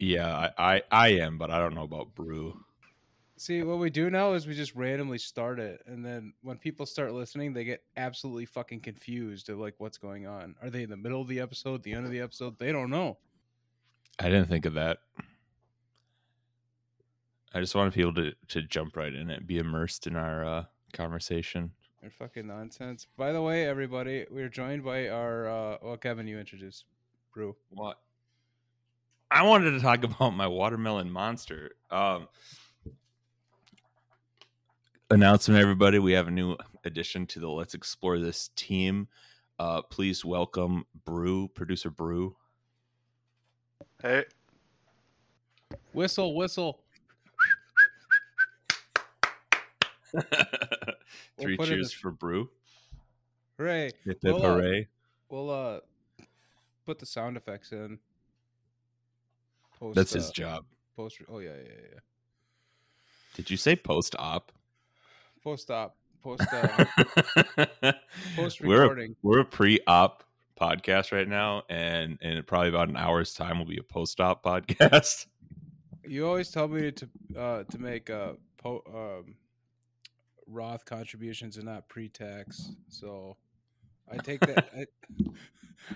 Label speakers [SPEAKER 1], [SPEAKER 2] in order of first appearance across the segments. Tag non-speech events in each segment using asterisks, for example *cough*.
[SPEAKER 1] Yeah, I, I I am, but I don't know about brew.
[SPEAKER 2] See, what we do now is we just randomly start it, and then when people start listening, they get absolutely fucking confused of like what's going on. Are they in the middle of the episode, the end of the episode? They don't know.
[SPEAKER 1] I didn't think of that. I just wanted people to to jump right in it, be immersed in our uh, conversation.
[SPEAKER 2] They're fucking nonsense. By the way, everybody, we're joined by our uh well Kevin, you introduce Brew.
[SPEAKER 1] What? I wanted to talk *laughs* about my watermelon monster. Um, announcement, everybody. We have a new addition to the Let's Explore This team. Uh, please welcome Brew, producer Brew.
[SPEAKER 3] Hey,
[SPEAKER 2] Whistle, whistle. *laughs*
[SPEAKER 1] Three
[SPEAKER 2] put in
[SPEAKER 1] cheers for Brew.
[SPEAKER 2] Hooray.
[SPEAKER 1] Hip hip
[SPEAKER 2] Well, uh,
[SPEAKER 1] hooray.
[SPEAKER 2] We'll uh put the sound effects in. Post,
[SPEAKER 1] That's his
[SPEAKER 2] uh,
[SPEAKER 1] job.
[SPEAKER 2] Post oh yeah, yeah, yeah.
[SPEAKER 1] Did you say post op?
[SPEAKER 2] Post op. Post uh *laughs* post
[SPEAKER 1] we're a,
[SPEAKER 2] recording.
[SPEAKER 1] we're a pre op podcast right now, and in probably about an hour's time will be a post op *laughs* podcast.
[SPEAKER 2] You always tell me to uh to make uh po- um Roth contributions and not pre-tax. So I take that I,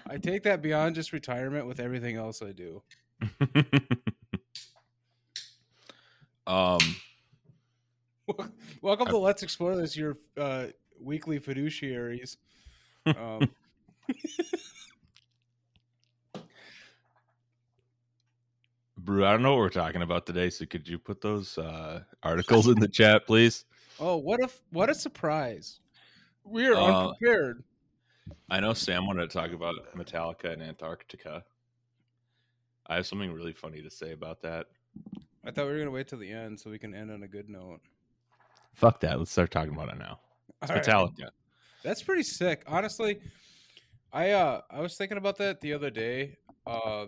[SPEAKER 2] *laughs* I take that beyond just retirement with everything else I do. *laughs*
[SPEAKER 1] um,
[SPEAKER 2] Welcome to Let's Explore This, your uh, weekly fiduciaries. Um, *laughs*
[SPEAKER 1] Brew, I don't know what we're talking about today, so could you put those uh, articles in the *laughs* chat, please?
[SPEAKER 2] oh, what a what a surprise! We are
[SPEAKER 1] Uh,
[SPEAKER 2] unprepared.
[SPEAKER 1] I know Sam wanted to talk about Metallica and Antarctica. I have something really funny to say about that.
[SPEAKER 2] I thought we were gonna wait till the end so we can end on a good note.
[SPEAKER 1] Fuck that. Let's start talking about it now. It's
[SPEAKER 2] All right.
[SPEAKER 1] Metallica.
[SPEAKER 2] That's pretty sick. Honestly, I uh I was thinking about that the other day. Uh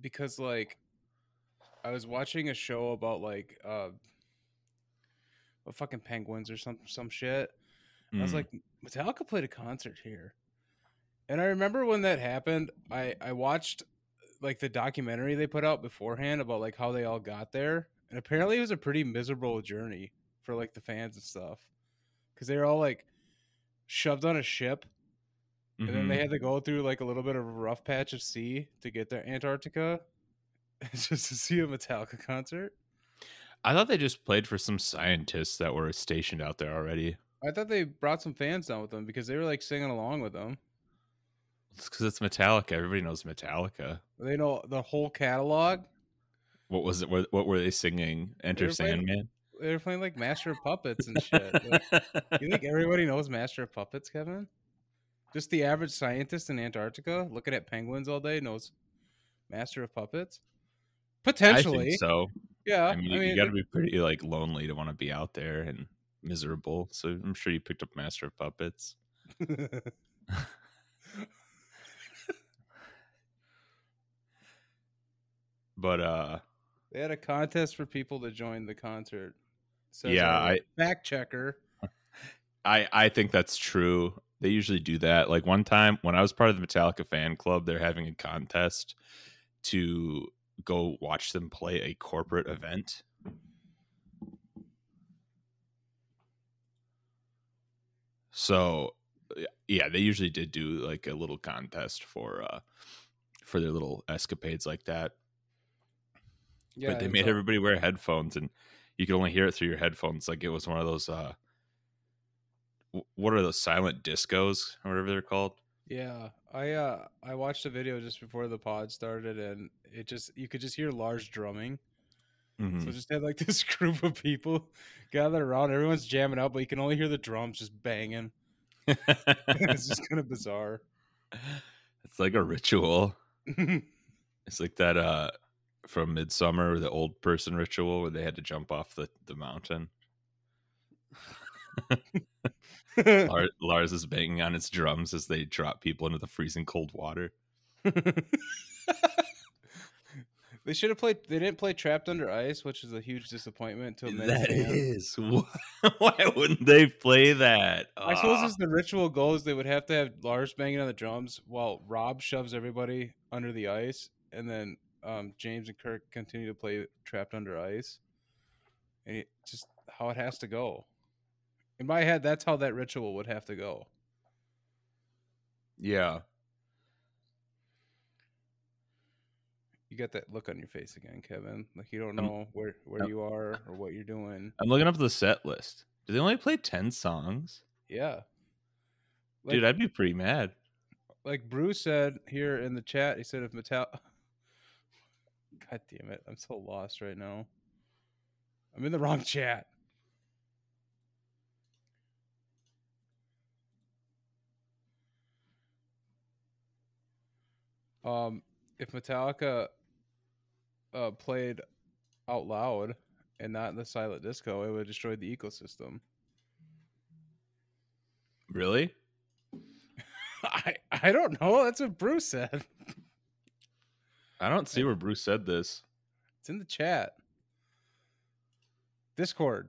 [SPEAKER 2] because like I was watching a show about like uh what fucking penguins or some some shit. I was
[SPEAKER 1] Mm.
[SPEAKER 2] like, Metallica played a concert here. And I remember when that happened, I I watched like the documentary they put out beforehand about like how they all got there. And apparently it was a pretty miserable journey for like the fans and stuff. Cuz they were all like shoved on a ship and then they mm-hmm. had to go through like a little bit of a rough patch of sea to get to Antarctica *laughs* just to see a Metallica concert.
[SPEAKER 1] I thought they just played for some scientists that were stationed out there already.
[SPEAKER 2] I thought they brought some fans down with them because they were like singing along with them.
[SPEAKER 1] It's because it's Metallica. Everybody knows Metallica.
[SPEAKER 2] They know the whole catalog.
[SPEAKER 1] What was it? What, what were they singing? Enter
[SPEAKER 2] playing-
[SPEAKER 1] Sandman.
[SPEAKER 2] They were playing like Master of Puppets and shit. Like, *laughs* you think everybody knows Master of Puppets, Kevin? Just the average scientist in Antarctica looking at penguins all day knows Master of Puppets?
[SPEAKER 1] I
[SPEAKER 2] Potentially.
[SPEAKER 1] think so.
[SPEAKER 2] Yeah.
[SPEAKER 1] I mean, you got to be pretty like lonely to want to be out there and miserable. So I'm sure you picked up Master of Puppets. *laughs* But uh,
[SPEAKER 2] they had a contest for people to join the concert. Says
[SPEAKER 1] Yeah, I-
[SPEAKER 2] fact checker.
[SPEAKER 1] I I think that's true. They usually do that. Like one time when I was part of the Metallica fan club, they're having a contest to go watch them play a corporate event. So yeah, they usually did do like a little contest for uh for their little escapades like that.
[SPEAKER 2] Yeah,
[SPEAKER 1] but they made
[SPEAKER 2] all-
[SPEAKER 1] everybody wear headphones and you could only hear it through your headphones like it was one of those uh what are those silent discos or whatever they're called
[SPEAKER 2] Yeah, I uh I watched a video just before the pod started, and it just you could just hear large drumming.
[SPEAKER 1] Mhm.
[SPEAKER 2] So just had like *laughs* this group of people gathered around. Everyone's jamming out, but you can only hear the drums just banging. *laughs* it's just kind of bizarre. *laughs*
[SPEAKER 1] it's like a ritual it's like that uh from midsummer the old person ritual where they had to jump off the, the mountain *laughs* lars, lars is banging on his drums as they drop people into the freezing cold water *laughs*
[SPEAKER 2] they should have played. They didn't play Trapped Under Ice, which is a huge disappointment to many
[SPEAKER 1] that is *laughs* why wouldn't they play that
[SPEAKER 2] I suppose
[SPEAKER 1] Ah.
[SPEAKER 2] as the ritual goes, they would have to have Lars banging on the drums while Rob shoves everybody under the ice, and then um, James and Kirk continue to play Trapped Under Ice, and it, just how it has to go. In my head, that's how that ritual would have to go.
[SPEAKER 1] Yeah.
[SPEAKER 2] You got that look on your face again, Kevin. Like you don't
[SPEAKER 1] I'm-
[SPEAKER 2] know where where
[SPEAKER 1] I'm-
[SPEAKER 2] you are or what you're doing.
[SPEAKER 1] I'm looking up the set list. Do they only play 10 songs?
[SPEAKER 2] Yeah,
[SPEAKER 1] Dude, I'd be pretty mad.
[SPEAKER 2] like Bruce said here in the chat, he said if Metal *laughs* God damn it, I'm so lost right now. I'm in the wrong chat. Um if Metallica uh played out loud and not in the silent disco, it would have destroyed the ecosystem.
[SPEAKER 1] Really? *laughs*
[SPEAKER 2] I I don't know. That's what Bruce said. *laughs*
[SPEAKER 1] I don't see where Bruce said this.
[SPEAKER 2] It's in the chat. Discord.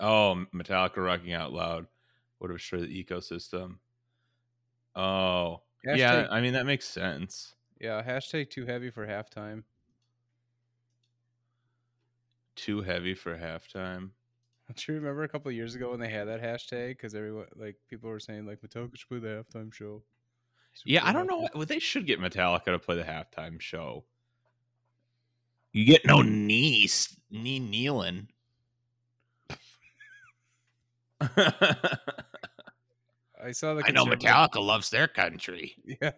[SPEAKER 1] Oh, Metallica rocking out loud would have destroyed the ecosystem. Oh, yeah. I mean, that makes sense.
[SPEAKER 2] Yeah, hashtag too heavy for halftime.
[SPEAKER 1] Too heavy for halftime.
[SPEAKER 2] Don't you remember a couple of years ago when they had that hashtag? Because everyone, like, people were saying, like, Metallica should play the halftime show.
[SPEAKER 1] Yeah, I don't know.
[SPEAKER 2] halftime.
[SPEAKER 1] Well, they should get Metallica to play the halftime show. You get no knees, knee kneeling.
[SPEAKER 2] I saw the.
[SPEAKER 1] I know Metallica loves their country.
[SPEAKER 2] Yeah,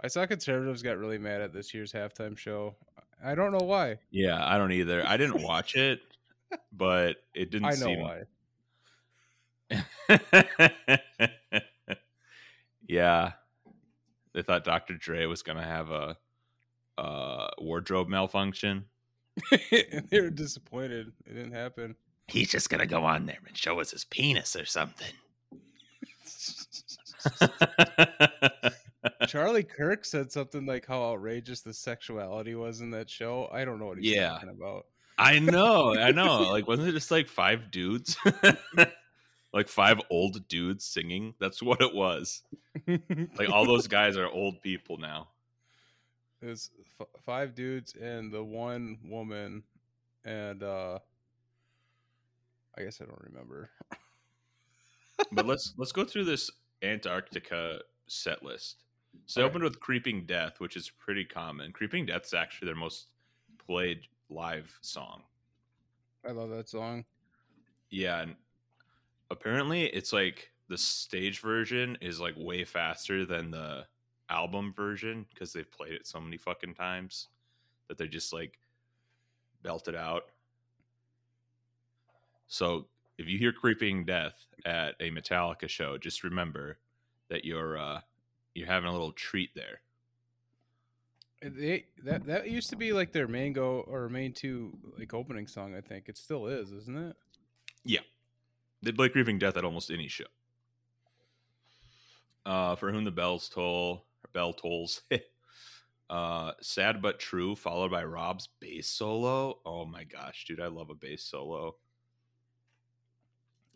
[SPEAKER 2] I saw conservatives got really mad at this year's halftime show. I don't know why.
[SPEAKER 1] Yeah, I don't either. I didn't watch it, but it didn't
[SPEAKER 2] I know
[SPEAKER 1] seem
[SPEAKER 2] why. *laughs*
[SPEAKER 1] yeah, they thought Dr. Dre was gonna have a, uh wardrobe malfunction.
[SPEAKER 2] and *laughs* they were disappointed. It didn't happen.
[SPEAKER 1] He's just gonna go on there and show us his penis or something. *laughs*
[SPEAKER 2] Charlie Kirk said something like how outrageous the sexuality was in that show. I don't know what he's
[SPEAKER 1] Yeah.
[SPEAKER 2] talking about.
[SPEAKER 1] I know, I know. *laughs* Like, wasn't it just like five dudes? Like five old dudes singing? That's *laughs* what it was. Like all those guys are old people now.
[SPEAKER 2] It was f- five dudes and the one woman, and uh I guess I don't remember.
[SPEAKER 1] but *laughs* let's let's go through this Antarctica set list. So they
[SPEAKER 2] Alright.
[SPEAKER 1] opened with Creeping Death, which is pretty common. Creeping Death's actually their most played live song.
[SPEAKER 2] I love that song.
[SPEAKER 1] Yeah, and apparently it's like the stage version is like way faster than the album version because they've played it so many fucking times that they just like belt it out. So if you hear Creeping Death at a Metallica show, just remember that you're uh you're having a little treat there.
[SPEAKER 2] They that that used to be like their main go or main two like opening song. I think it still is, isn't it?
[SPEAKER 1] They play Creeping Death at almost any show. Uh, for whom the bells toll, bell tolls. *laughs* uh, sad but true, followed by Rob's bass solo. Oh my gosh, dude, I love a bass solo.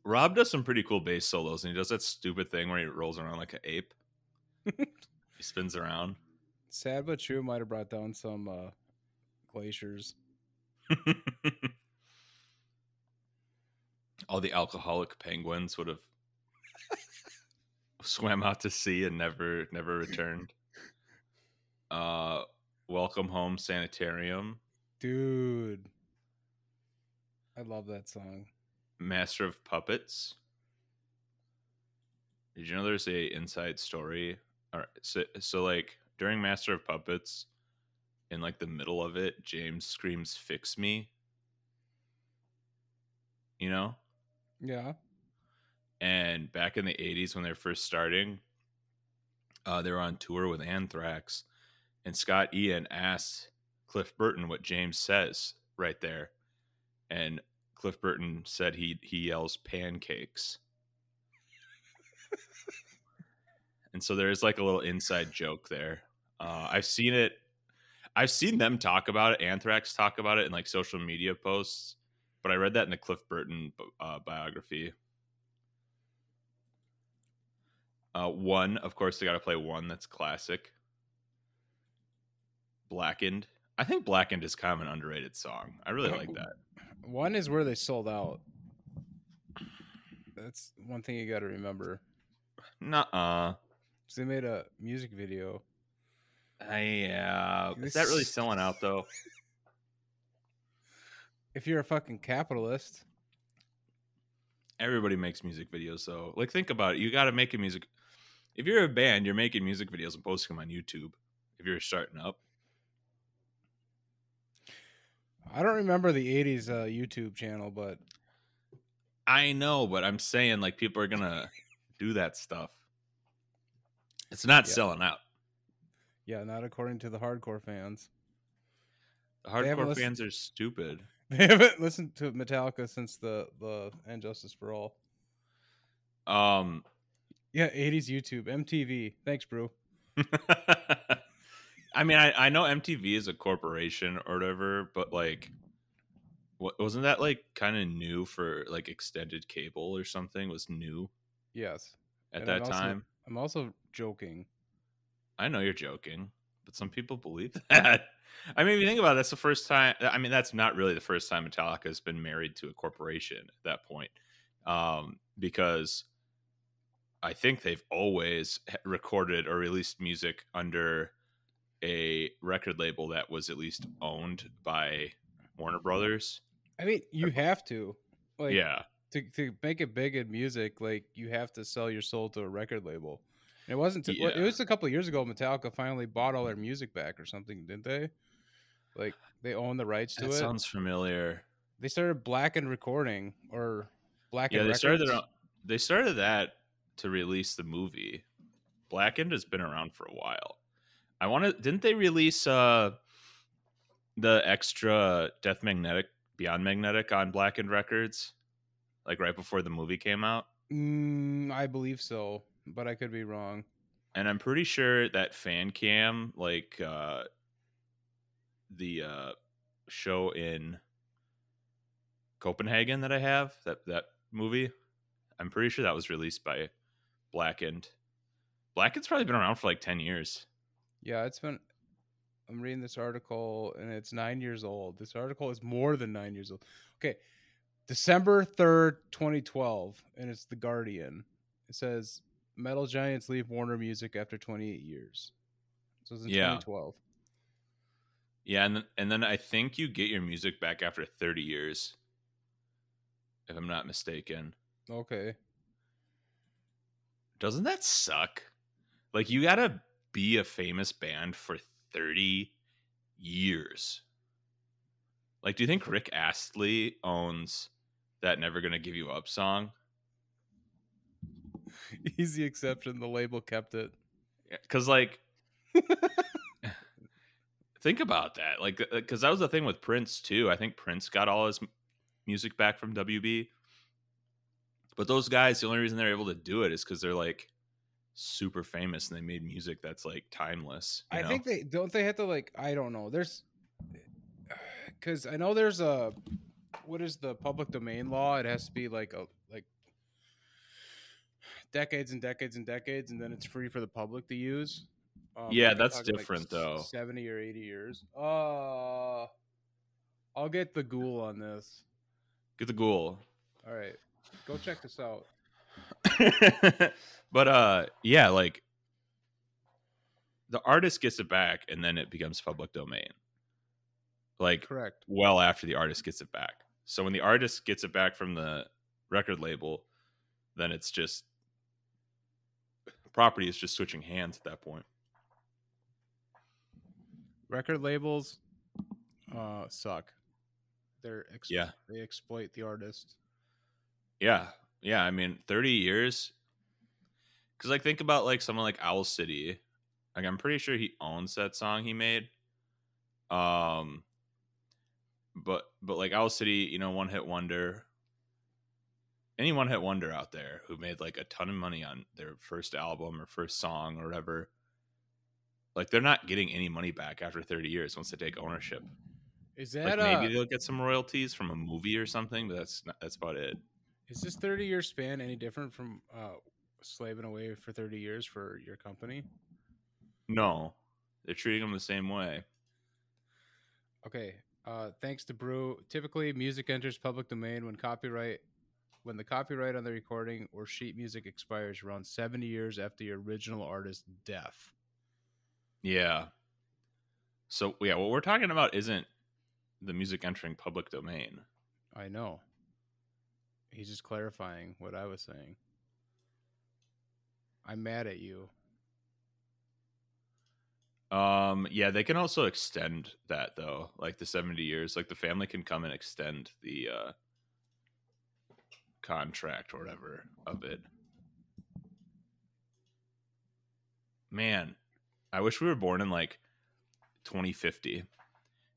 [SPEAKER 1] Rob does some pretty cool bass solos, and he does that stupid thing where he rolls around like an ape. *laughs* he spins around.
[SPEAKER 2] Sad but true might have brought down some uh glaciers. *laughs*
[SPEAKER 1] All the alcoholic penguins would have swam out to sea and never never returned. Uh Welcome Home Sanitarium,
[SPEAKER 2] Dude. I love that song.
[SPEAKER 1] Master of Puppets. Did you know there's a inside story? All right, so, so like during Master of Puppets, in like the middle of it, James screams "Fix me." You know,
[SPEAKER 2] Yeah.
[SPEAKER 1] And back in the 80s, when they were first starting, uh, they were on tour with Anthrax. And Scott Ian asked Cliff Burton what James says right there. And Cliff Burton said he, he yells pancakes. *laughs* and so there is like a little inside joke there. Uh, I've seen it. I've seen them talk about it, Anthrax talk about it in like social media posts, but I read that in the Cliff Burton uh, biography. Uh, one, of course, they got to play one that's classic. Blackened. I think Blackened is kind of an underrated song. I really like that. *clears throat*
[SPEAKER 2] One is where they sold out. That's one thing you got to remember.
[SPEAKER 1] Nuh-uh.
[SPEAKER 2] 'Cause they made a music video.
[SPEAKER 1] I, yeah. Is that really selling out though? *laughs*
[SPEAKER 2] If you're a fucking capitalist,
[SPEAKER 1] Everybody makes music videos, so like think about it. You got to make a music. If you're a band, you're making music videos and posting them on YouTube. If you're starting up,
[SPEAKER 2] I don't remember the '80s uh, YouTube channel, but
[SPEAKER 1] I know, but I'm saying like people are gonna do that stuff. It's not
[SPEAKER 2] Yeah.
[SPEAKER 1] selling out.
[SPEAKER 2] yeah, not according to the hardcore fans.
[SPEAKER 1] The hardcore fans are stupid.
[SPEAKER 2] They haven't listened to Metallica since the the and Justice for All.
[SPEAKER 1] Um,
[SPEAKER 2] Yeah, '80s YouTube, MTV. Thanks, bro. *laughs*
[SPEAKER 1] I mean, I, I know MTV is a corporation or whatever, but like, what wasn't that like kind of new for like extended cable or something? Was new
[SPEAKER 2] Yes,
[SPEAKER 1] at
[SPEAKER 2] And I'm
[SPEAKER 1] that
[SPEAKER 2] also-
[SPEAKER 1] time.
[SPEAKER 2] I'm also joking.
[SPEAKER 1] I know you're joking, but some people believe *laughs* that. I mean, if you think about it, that's the first time. I mean, that's not really the first time Metallica has been married to a corporation at that point, um, because I think they've always recorded or released music under a record label that was at least owned by Warner Brothers.
[SPEAKER 2] I mean, you have to. Like,
[SPEAKER 1] yeah,
[SPEAKER 2] to to make it big in music, like you have to sell your soul to a record label. It wasn't. T- It was a couple of years ago. Metallica finally bought all their music back or something, didn't they? Like they own the rights to
[SPEAKER 1] that
[SPEAKER 2] it.
[SPEAKER 1] sounds familiar.
[SPEAKER 2] they started Blackened recording or Blackened.
[SPEAKER 1] Yeah, they started their they started that to release the movie. Blackened has been around for a while. I want to. Didn't they release uh the extra Death Magnetic Beyond Magnetic on Blackened Records, like right before the movie came out?
[SPEAKER 2] Mm, I believe so, but I could be wrong.
[SPEAKER 1] And I'm pretty sure that fan cam, like uh the uh show in Copenhagen that I have, that that movie, I'm pretty sure that was released by Blackened. Blackened's probably been around for like 10 years.
[SPEAKER 2] Yeah, it's been. I'm reading this article and it's nine years old. This article is more than nine years old. Okay, December third, 2012, and it's the Guardian. It says Metal Giants leave Warner Music after 28 years. So it's in
[SPEAKER 1] Yeah.
[SPEAKER 2] 2012.
[SPEAKER 1] Yeah, and then, and then I think you get your music back after 30 years. If I'm not mistaken.
[SPEAKER 2] Okay.
[SPEAKER 1] Doesn't that suck? Like you got to be a famous band for 30 years. Like do you think Rick Astley owns that Never Gonna Give You Up song? *laughs*
[SPEAKER 2] The exception. The label kept it.
[SPEAKER 1] Cuz like *laughs* think about that. Like uh, cuz that was the thing with Prince too. I think Prince got all his music back from WB. But those guys, the only reason they're able to do it is cuz they're like super famous and they made music that's like timeless. you
[SPEAKER 2] I
[SPEAKER 1] know?
[SPEAKER 2] think they don't. They have to like. I don't know. There's *sighs* because I know there's a what is the public domain law? It has to be like a decades and decades and decades, and then it's free for the public to use. Um,
[SPEAKER 1] Yeah, that's
[SPEAKER 2] talking, like,
[SPEAKER 1] different, though.
[SPEAKER 2] Seventy or eighty years. Uh, I'll get the ghoul on this.
[SPEAKER 1] Get the ghoul.
[SPEAKER 2] All right, go check this out. *laughs*
[SPEAKER 1] but uh yeah, like the artist gets it back and then it becomes public domain. Like
[SPEAKER 2] Correct.
[SPEAKER 1] well after the artist gets it back. So when the artist gets it back from the record label, then it's just property is just switching hands at that point.
[SPEAKER 2] Record labels uh suck. They're ex-
[SPEAKER 1] Yeah.
[SPEAKER 2] they exploit the artist.
[SPEAKER 1] Yeah. Yeah, I mean 30 years cuz like think about like someone like Owl City. Like I'm pretty sure he owns that song he made. Um but but like Owl City, you know, one hit wonder. Any one hit wonder out there who made like a ton of money on their first album or first song or whatever. Like they're not getting any money back after 30 years once they take ownership.
[SPEAKER 2] Is that uh,
[SPEAKER 1] maybe they'll get some royalties from a movie or something, but that's not, that's about it.
[SPEAKER 2] is this thirty year span any different from uh slaving away for thirty years for your company?
[SPEAKER 1] No, they're treating them the same way.
[SPEAKER 2] Okay. Uh, thanks to Brew. Typically, music enters public domain when copyright, when the copyright on the recording or sheet music expires around seventy years after the original artist's death.
[SPEAKER 1] Yeah. So yeah, what we're talking about isn't the music entering public domain.
[SPEAKER 2] I know. He's just clarifying what I was saying. I'm mad at you.
[SPEAKER 1] Um, yeah, they can also extend that though, like the 70 years. Like the family can come and extend the uh contract or whatever of it. Man, I wish we were born in like 2050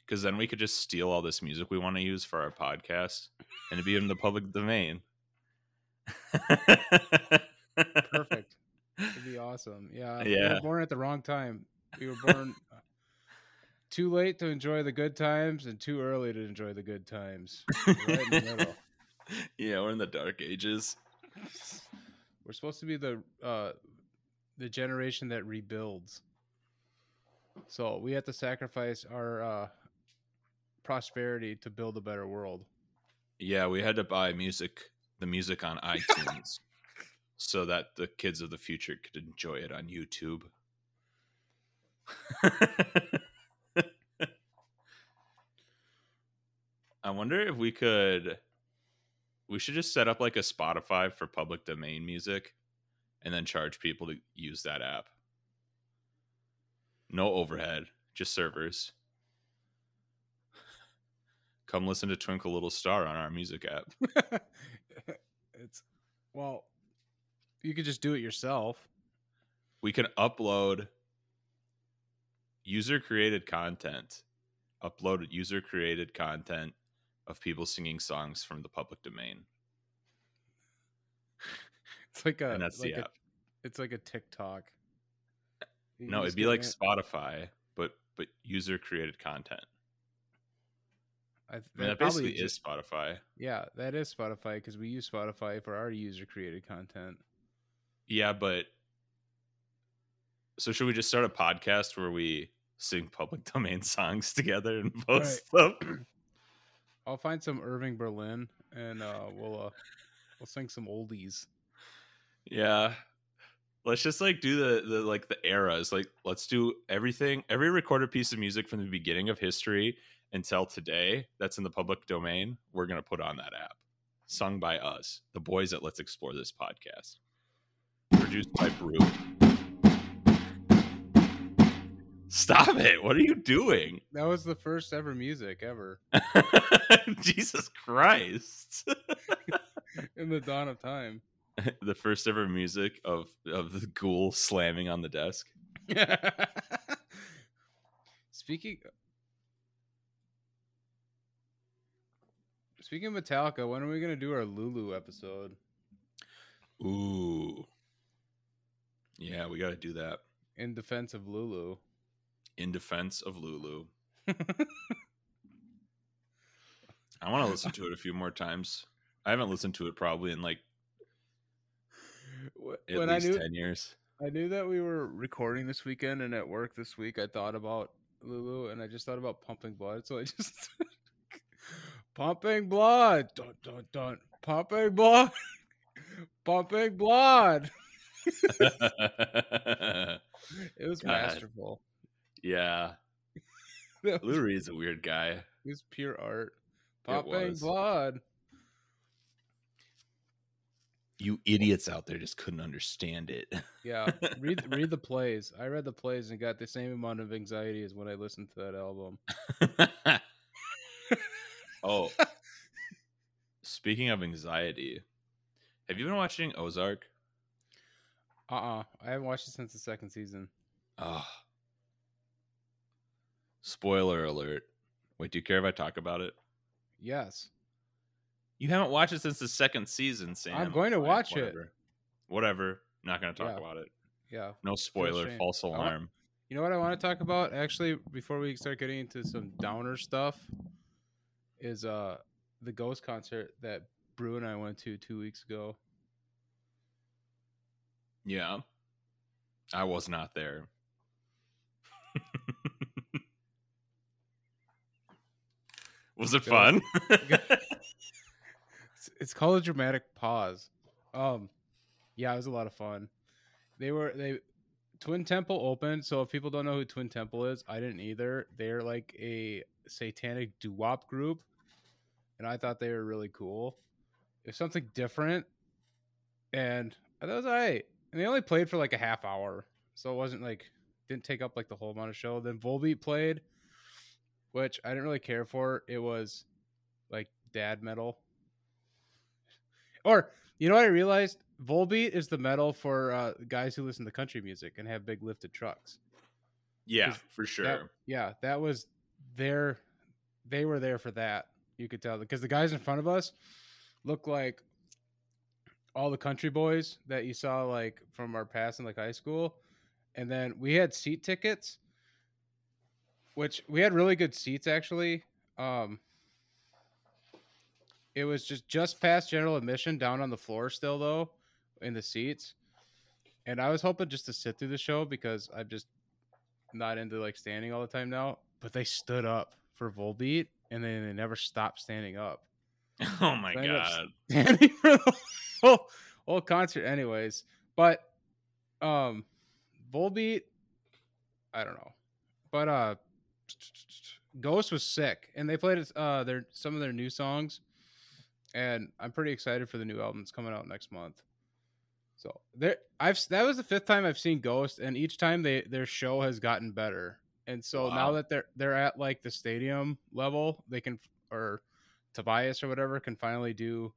[SPEAKER 1] because then we could just steal all this music we want to use for our podcast and it'd be in the public domain.
[SPEAKER 2] Perfect. It'd be awesome. Yeah. We
[SPEAKER 1] Yeah.
[SPEAKER 2] were born at the wrong time. We were born too late to enjoy the good times and too early to enjoy the good times. Right in the middle. *laughs*
[SPEAKER 1] yeah, we're in the dark ages.
[SPEAKER 2] We're supposed to be the uh the generation that rebuilds. So we have to sacrifice our uh prosperity to build a better world.
[SPEAKER 1] Yeah, we had to buy music, the music on *laughs* iTunes, so that the kids of the future could enjoy it on YouTube. *laughs* I wonder if we could. We should just set up like a Spotify for public domain music and then charge people to use that app. No overhead, just servers. Come listen to Twinkle Little Star on our music app. *laughs*
[SPEAKER 2] it's well, you could just do it yourself.
[SPEAKER 1] we can upload user created content upload user created content of people singing songs from the public domain. *laughs*
[SPEAKER 2] It's like a
[SPEAKER 1] and that's
[SPEAKER 2] like
[SPEAKER 1] the
[SPEAKER 2] a,
[SPEAKER 1] app.
[SPEAKER 2] it's like a TikTok. You
[SPEAKER 1] no it'd be like
[SPEAKER 2] it-
[SPEAKER 1] spotify but but user created content.
[SPEAKER 2] I,
[SPEAKER 1] I mean,
[SPEAKER 2] that
[SPEAKER 1] basically is spotify.
[SPEAKER 2] Yeah, that is Spotify because we use Spotify for our user created content.
[SPEAKER 1] yeah but so should we just start a podcast where we sing public *laughs* domain songs together and post them *clears throat*
[SPEAKER 2] I'll find some Irving Berlin and uh, we'll uh, we'll sing some oldies.
[SPEAKER 1] Yeah. Let's just like do the the like the eras. Like let's do everything every recorded piece of music from the beginning of history until today that's in the public domain, we're to put on that app. Sung by us, the boys at Let's Explore This podcast. Produced by Brew. Stop it. What are you doing?
[SPEAKER 2] That was the first ever music ever *laughs*
[SPEAKER 1] Jesus Christ. *laughs*
[SPEAKER 2] in the dawn of time. *laughs*
[SPEAKER 1] the first ever music of of the ghoul slamming on the desk.
[SPEAKER 2] Speaking Speaking of Metallica, when are we gonna do our Lulu episode?
[SPEAKER 1] Ooh. Yeah, we got to do that
[SPEAKER 2] In defense of Lulu.
[SPEAKER 1] In defense of Lulu. *laughs* I want to listen to it a few more times. I haven't listened to it probably in like at
[SPEAKER 2] when
[SPEAKER 1] least
[SPEAKER 2] knew
[SPEAKER 1] 10 years.
[SPEAKER 2] I knew that we were recording this weekend and at work this week I thought about Lulu and I just thought about pumping blood. So I *laughs* just *laughs* pumping blood. Dun dun dun. Pumping blood. pumping blood. It was
[SPEAKER 1] God.
[SPEAKER 2] masterful.
[SPEAKER 1] Yeah. *laughs*
[SPEAKER 2] That was,
[SPEAKER 1] Lou Reed's a weird guy.
[SPEAKER 2] He's pure art.
[SPEAKER 1] It
[SPEAKER 2] Pumping
[SPEAKER 1] was.
[SPEAKER 2] blood.
[SPEAKER 1] You idiots out there just couldn't understand it.
[SPEAKER 2] Yeah. Read *laughs* read the plays. I read the plays and got the same amount of anxiety as when I listened to that album. *laughs*
[SPEAKER 1] oh. Speaking of anxiety, have you been watching Ozark?
[SPEAKER 2] Uh uh I haven't watched it since the second season.
[SPEAKER 1] Oh. Spoiler alert. Wait, do you care if I talk about it?
[SPEAKER 2] Yes.
[SPEAKER 1] You haven't watched it since the second season, Sam.
[SPEAKER 2] I'm going to
[SPEAKER 1] Fine,
[SPEAKER 2] watch it.
[SPEAKER 1] whatever. Whatever. Not going to talk
[SPEAKER 2] Yeah.
[SPEAKER 1] about it.
[SPEAKER 2] Yeah.
[SPEAKER 1] No spoiler. False alarm.
[SPEAKER 2] You know what I want to talk about actually before we start getting into some downer stuff is uh the Ghost concert that Brew and I went to 2 weeks ago.
[SPEAKER 1] Yeah. I was not there. *laughs* Was it fun? *laughs*
[SPEAKER 2] It's, it's called a dramatic pause. Um, yeah, it was a lot of fun. They were they Twin Temple opened. So if people don't know who Twin Temple is, I didn't either. They're like a satanic doo wop group, and I thought they were really cool. It's something different, and that was alright. And they only played for like a half hour, so it wasn't like didn't take up like the whole amount of show. Then Volbeat played, which I didn't really care for. It was like dad metal. Or you know what I realized? Volbeat is the metal for uh, guys who listen to country music and have big lifted trucks.
[SPEAKER 1] yeah, for sure.
[SPEAKER 2] That- yeah, that was their. They were there for that. You could tell because the guys in front of us look like all the country boys that you saw like from our past in like high school, and then we had seat tickets, which we had really good seats actually. Um, it was just just past general admission, down on the floor still though, in the seats. And I was hoping just to sit through the show because I'm just not into like standing all the time now. But they stood up for Volbeat, and then they never stopped standing up *laughs*
[SPEAKER 1] oh my
[SPEAKER 2] So I ended up
[SPEAKER 1] god. *laughs*
[SPEAKER 2] standing for the whole, whole concert anyways but um volbeat i don't know but uh ghost was sick and they played uh their some of their new songs and i'm pretty excited for the new album that's coming out next month. So there i've that was the fifth time i've seen ghost and each time they their show has gotten better. And so now that they're they're at like the stadium level they can or Tobias or whatever can finally do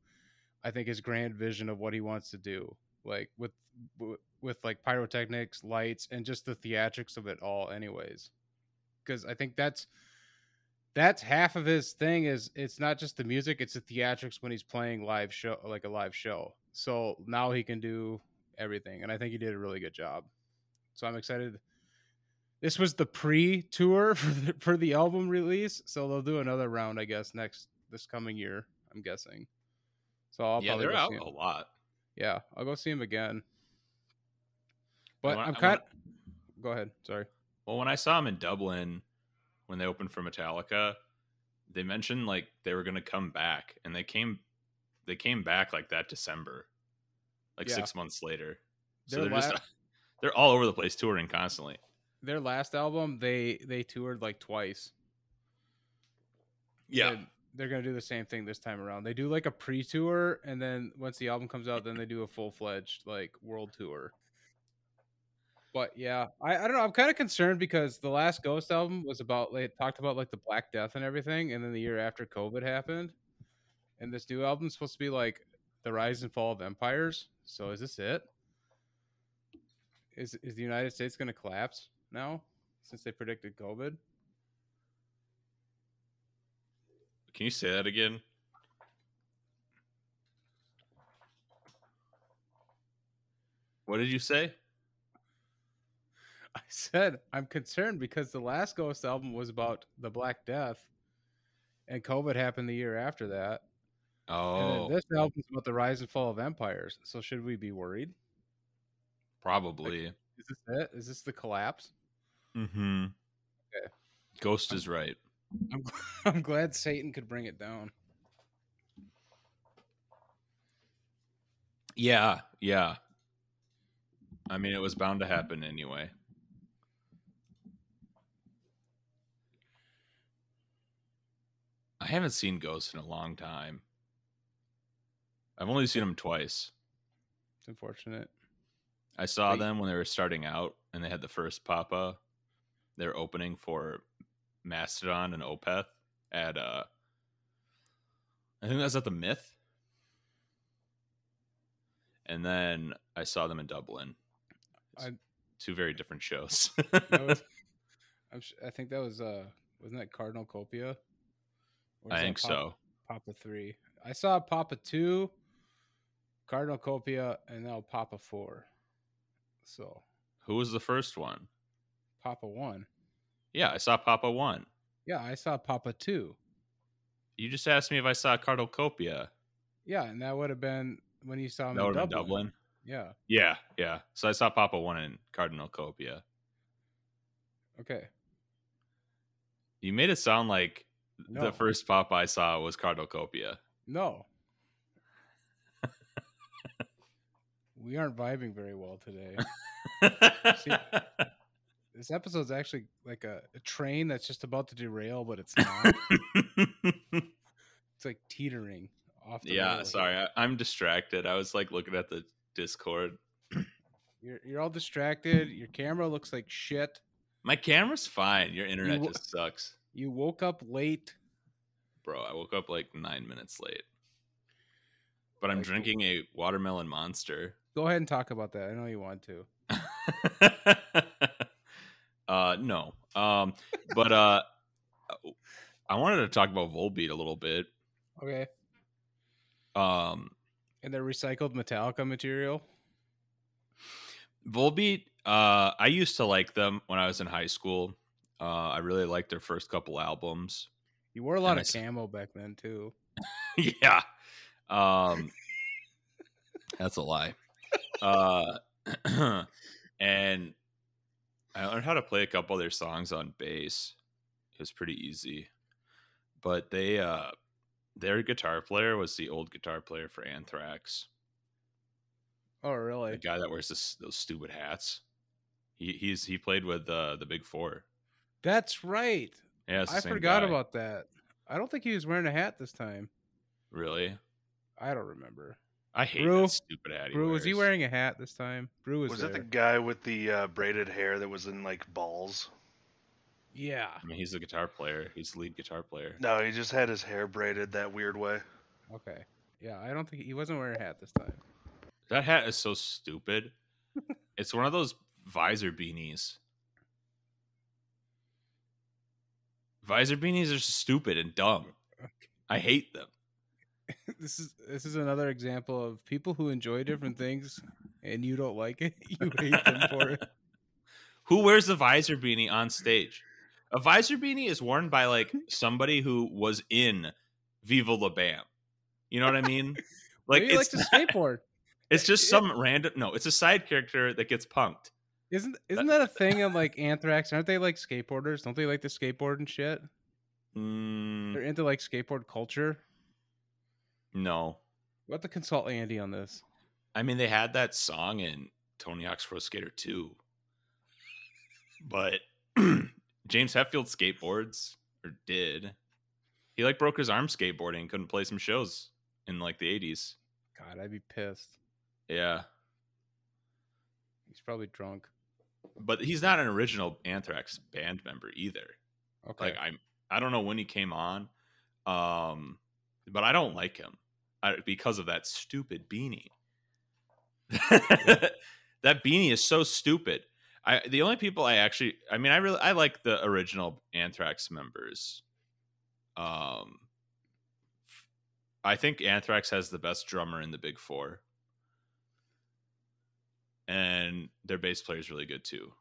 [SPEAKER 2] I think his grand vision of what he wants to do like with with like pyrotechnics, lights and just the theatrics of it all anyways. Cuz I think that's that's half of his thing is it's not just the music, it's the theatrics when he's playing live show like a live show. So now he can do everything and I think he did a really good job. So I'm excited this was the pre-tour *laughs* for the, for the album release, so they'll do another round, I guess, next this coming year. I'm guessing. So I'll
[SPEAKER 1] yeah,
[SPEAKER 2] probably
[SPEAKER 1] they're out a lot.
[SPEAKER 2] Yeah, I'll go see him again. But
[SPEAKER 1] want-
[SPEAKER 2] I'm kind.
[SPEAKER 1] want-
[SPEAKER 2] Go ahead. Sorry.
[SPEAKER 1] Well, when I saw them in Dublin when they opened for Metallica, they mentioned like they were going to come back, and they came, they came back like that December, like
[SPEAKER 2] Yeah.
[SPEAKER 1] six months later. So they're just *laughs* they're all over the place touring constantly.
[SPEAKER 2] Their last album, they they toured like twice. And they're gonna do the same thing this time around. They do like a pre-tour, and then once the album comes out, then they do a full-fledged like world tour. But yeah, I, I don't know. I'm kind of concerned because the last Ghost album was about they talked about like the Black Death and everything, and then the year after COVID happened, and this new album's supposed to be like the rise and fall of empires. So is this it? Is is the United States going to collapse now since they predicted COVID?
[SPEAKER 1] Can you say that again? What did you say? *laughs*
[SPEAKER 2] Said I'm concerned because the last Ghost album was about the Black Death, and COVID happened the year after that.
[SPEAKER 1] Oh,
[SPEAKER 2] this album's about the rise and fall of empires. So should we be worried?
[SPEAKER 1] probably.
[SPEAKER 2] Is this it? Is this the collapse?
[SPEAKER 1] Mm-hmm.
[SPEAKER 2] Okay.
[SPEAKER 1] Ghost is right.
[SPEAKER 2] I'm *laughs* I'm glad Satan could bring it down.
[SPEAKER 1] Yeah, yeah. I mean, it was bound to happen anyway. I haven't seen Ghost in a long time. I've only seen them twice.
[SPEAKER 2] It's unfortunate.
[SPEAKER 1] I saw
[SPEAKER 2] Wait.
[SPEAKER 1] them when they were starting out and they had the first Papa. They're opening for Mastodon and Opeth at uh I think that's at the Myth. And then I saw them in Dublin.
[SPEAKER 2] I-
[SPEAKER 1] two very different shows.
[SPEAKER 2] Was, *laughs* I'm, sh- I think that was uh wasn't that Cardinal Copia?
[SPEAKER 1] I think
[SPEAKER 2] Papa-
[SPEAKER 1] so.
[SPEAKER 2] Papa three. I saw Papa two, Cardinal Copia, and now Papa four. So
[SPEAKER 1] Who was the first one?
[SPEAKER 2] Papa one.
[SPEAKER 1] Yeah, I saw Papa one.
[SPEAKER 2] Yeah, I saw Papa two.
[SPEAKER 1] You just asked me if I saw Cardinal Copia.
[SPEAKER 2] Yeah, and that would have been when you saw him in Dublin.
[SPEAKER 1] Dublin.
[SPEAKER 2] Yeah.
[SPEAKER 1] Yeah, yeah. So I saw Papa one in Cardinal Copia.
[SPEAKER 2] Okay.
[SPEAKER 1] You made it sound like
[SPEAKER 2] No.
[SPEAKER 1] the first pop I saw was Cardocopia.
[SPEAKER 2] No. *laughs* we aren't vibing very well today. *laughs* This episode's actually like a, a train that's just about to derail, but it's not. *laughs* it's like teetering off. The
[SPEAKER 1] yeah, sorry. I, I'm distracted. I was like looking at the Discord.
[SPEAKER 2] You're you're all distracted. Your camera looks like shit.
[SPEAKER 1] My camera's fine. Your internet
[SPEAKER 2] wo-
[SPEAKER 1] just sucks,
[SPEAKER 2] You woke up late.
[SPEAKER 1] bro. I woke up like nine minutes late, but I'm
[SPEAKER 2] Like-
[SPEAKER 1] drinking a watermelon monster.
[SPEAKER 2] Go ahead and talk about that. I know you want to. *laughs*
[SPEAKER 1] uh, no. Um, but uh, I wanted to talk about Volbeat a little bit.
[SPEAKER 2] Okay.
[SPEAKER 1] Um,
[SPEAKER 2] And the recycled Metallica material.
[SPEAKER 1] Volbeat, uh, I used to like them when I was in high school. Uh, I really liked their first couple albums.
[SPEAKER 2] You wore a lot
[SPEAKER 1] And
[SPEAKER 2] of
[SPEAKER 1] s-
[SPEAKER 2] camo back then too. *laughs*
[SPEAKER 1] yeah. Um, that's a lie. Uh, *clears throat* and I learned how to play a couple of their songs on bass. It was pretty easy. But they, uh, their guitar player was the old guitar player for Anthrax.
[SPEAKER 2] Oh, really?
[SPEAKER 1] The guy that wears this, those stupid hats. He he's he played with uh, the Big Four.
[SPEAKER 2] That's right.
[SPEAKER 1] Yeah,
[SPEAKER 2] I forgot
[SPEAKER 1] guy.
[SPEAKER 2] about that. I don't think he was wearing a hat this time.
[SPEAKER 1] Really,
[SPEAKER 2] I don't remember.
[SPEAKER 1] I hate
[SPEAKER 2] Brew-
[SPEAKER 1] that stupid hat.
[SPEAKER 2] Brew, was he wearing a hat this time? Brew was,
[SPEAKER 3] Was
[SPEAKER 2] there.
[SPEAKER 3] it the guy with the uh, braided hair that was in like balls?
[SPEAKER 2] Yeah.
[SPEAKER 1] I mean, he's a guitar player. He's the lead guitar player.
[SPEAKER 3] No, he just had his hair braided that weird way.
[SPEAKER 2] Okay. Yeah, I don't think he wasn't wearing a hat this time.
[SPEAKER 1] That hat is so stupid. *laughs* it's one of those visor beanies. Visor beanies are stupid and dumb. *laughs* I hate them.
[SPEAKER 2] this is this is another example of people who enjoy different *laughs* things and you don't like it. *laughs* You hate them for it.
[SPEAKER 1] Who wears the visor beanie on stage? A visor beanie is worn by like somebody who was in Viva La Bam. You know what I mean? Like
[SPEAKER 2] Maybe like
[SPEAKER 1] it's
[SPEAKER 2] to
[SPEAKER 1] not-
[SPEAKER 2] skateboard.
[SPEAKER 1] it's just some random. No, it's a side character that gets punked.
[SPEAKER 2] Isn't isn't that a thing in like Anthrax? Aren't they like skateboarders? Don't they like to skateboard and shit?
[SPEAKER 1] Mm,
[SPEAKER 2] They're into like skateboard culture.
[SPEAKER 1] no,
[SPEAKER 2] What to consult Andy on this?
[SPEAKER 1] I mean they had that song in Tony Hawk's Pro Skater 2. But *clears throat* James Hetfield skateboards or did. He like broke his arm skateboarding, couldn't play some shows in like the 80s.
[SPEAKER 2] God, I'd be pissed.
[SPEAKER 1] Yeah.
[SPEAKER 2] He's probably drunk.
[SPEAKER 1] But he's not an original Anthrax band member either.
[SPEAKER 2] Okay.
[SPEAKER 1] Like I'm I don't know when he came on. Um but I don't like him I, because of that stupid beanie. *laughs* that beanie is so stupid. I the only people I actually I mean I really I like the original Anthrax members. Um I think Anthrax has the best drummer in the Big 4. And their bass player is really good too.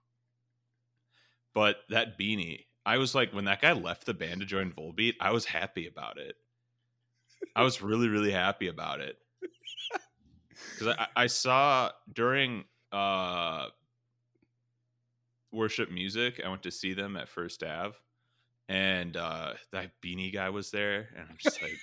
[SPEAKER 1] But that beanie, I was like, when that guy left the band to join Volbeat, I was happy about it. I was really, really happy about it. *laughs* Because I, I saw during uh, worship music, I went to see them at First Ave, and uh, that beanie guy was there, and I'm just like,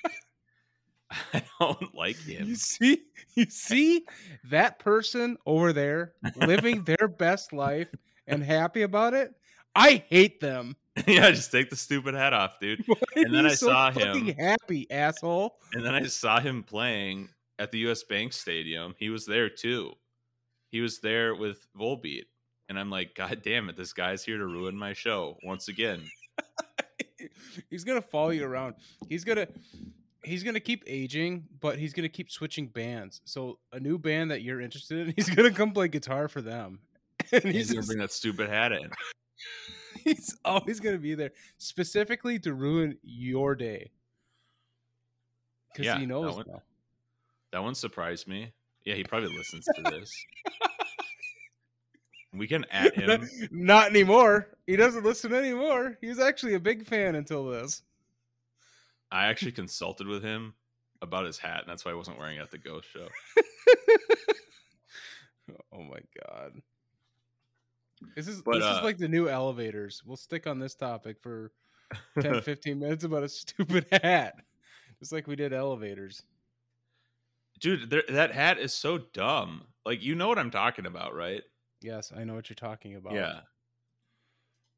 [SPEAKER 1] *laughs* I don't like him.
[SPEAKER 2] You see, you see that person over there living *laughs* their best life and happy about it. I hate them. *laughs*
[SPEAKER 1] yeah, just take the stupid hat off, dude.
[SPEAKER 2] Why
[SPEAKER 1] And then I
[SPEAKER 2] so
[SPEAKER 1] saw him.
[SPEAKER 2] happy, asshole.
[SPEAKER 1] And then I saw him playing at the US Bank Stadium. He was there too. He was there with Volbeat. And I'm like, God damn it, this guy's here to ruin my show once again.
[SPEAKER 2] he's gonna follow you around. He's gonna he's gonna keep aging, but he's gonna keep switching bands. So a new band that you're interested in, *laughs* he's gonna come play guitar for them. *laughs* And
[SPEAKER 1] He's
[SPEAKER 2] he's
[SPEAKER 1] gonna
[SPEAKER 2] just-
[SPEAKER 1] bring that stupid hat in. *laughs*
[SPEAKER 2] he's always gonna be there specifically to ruin your day. Because
[SPEAKER 1] Yeah,
[SPEAKER 2] he
[SPEAKER 1] that one- That one surprised me. Yeah, he probably listens to this. we can at him.
[SPEAKER 2] Not anymore. He doesn't listen anymore. He was actually a big fan until this.
[SPEAKER 1] I actually consulted with him about his hat, and that's why I wasn't wearing it at the ghost show. *laughs*
[SPEAKER 2] oh my god. This is
[SPEAKER 1] But,
[SPEAKER 2] this
[SPEAKER 1] uh,
[SPEAKER 2] is like the new elevators. We'll stick on this topic for 10, *laughs* 15 minutes about a stupid hat. Just like we did elevators.
[SPEAKER 1] Dude, there, that hat is so dumb. Like, you know what I'm talking about, right?
[SPEAKER 2] Yes, I know what you're talking about.
[SPEAKER 1] Yeah.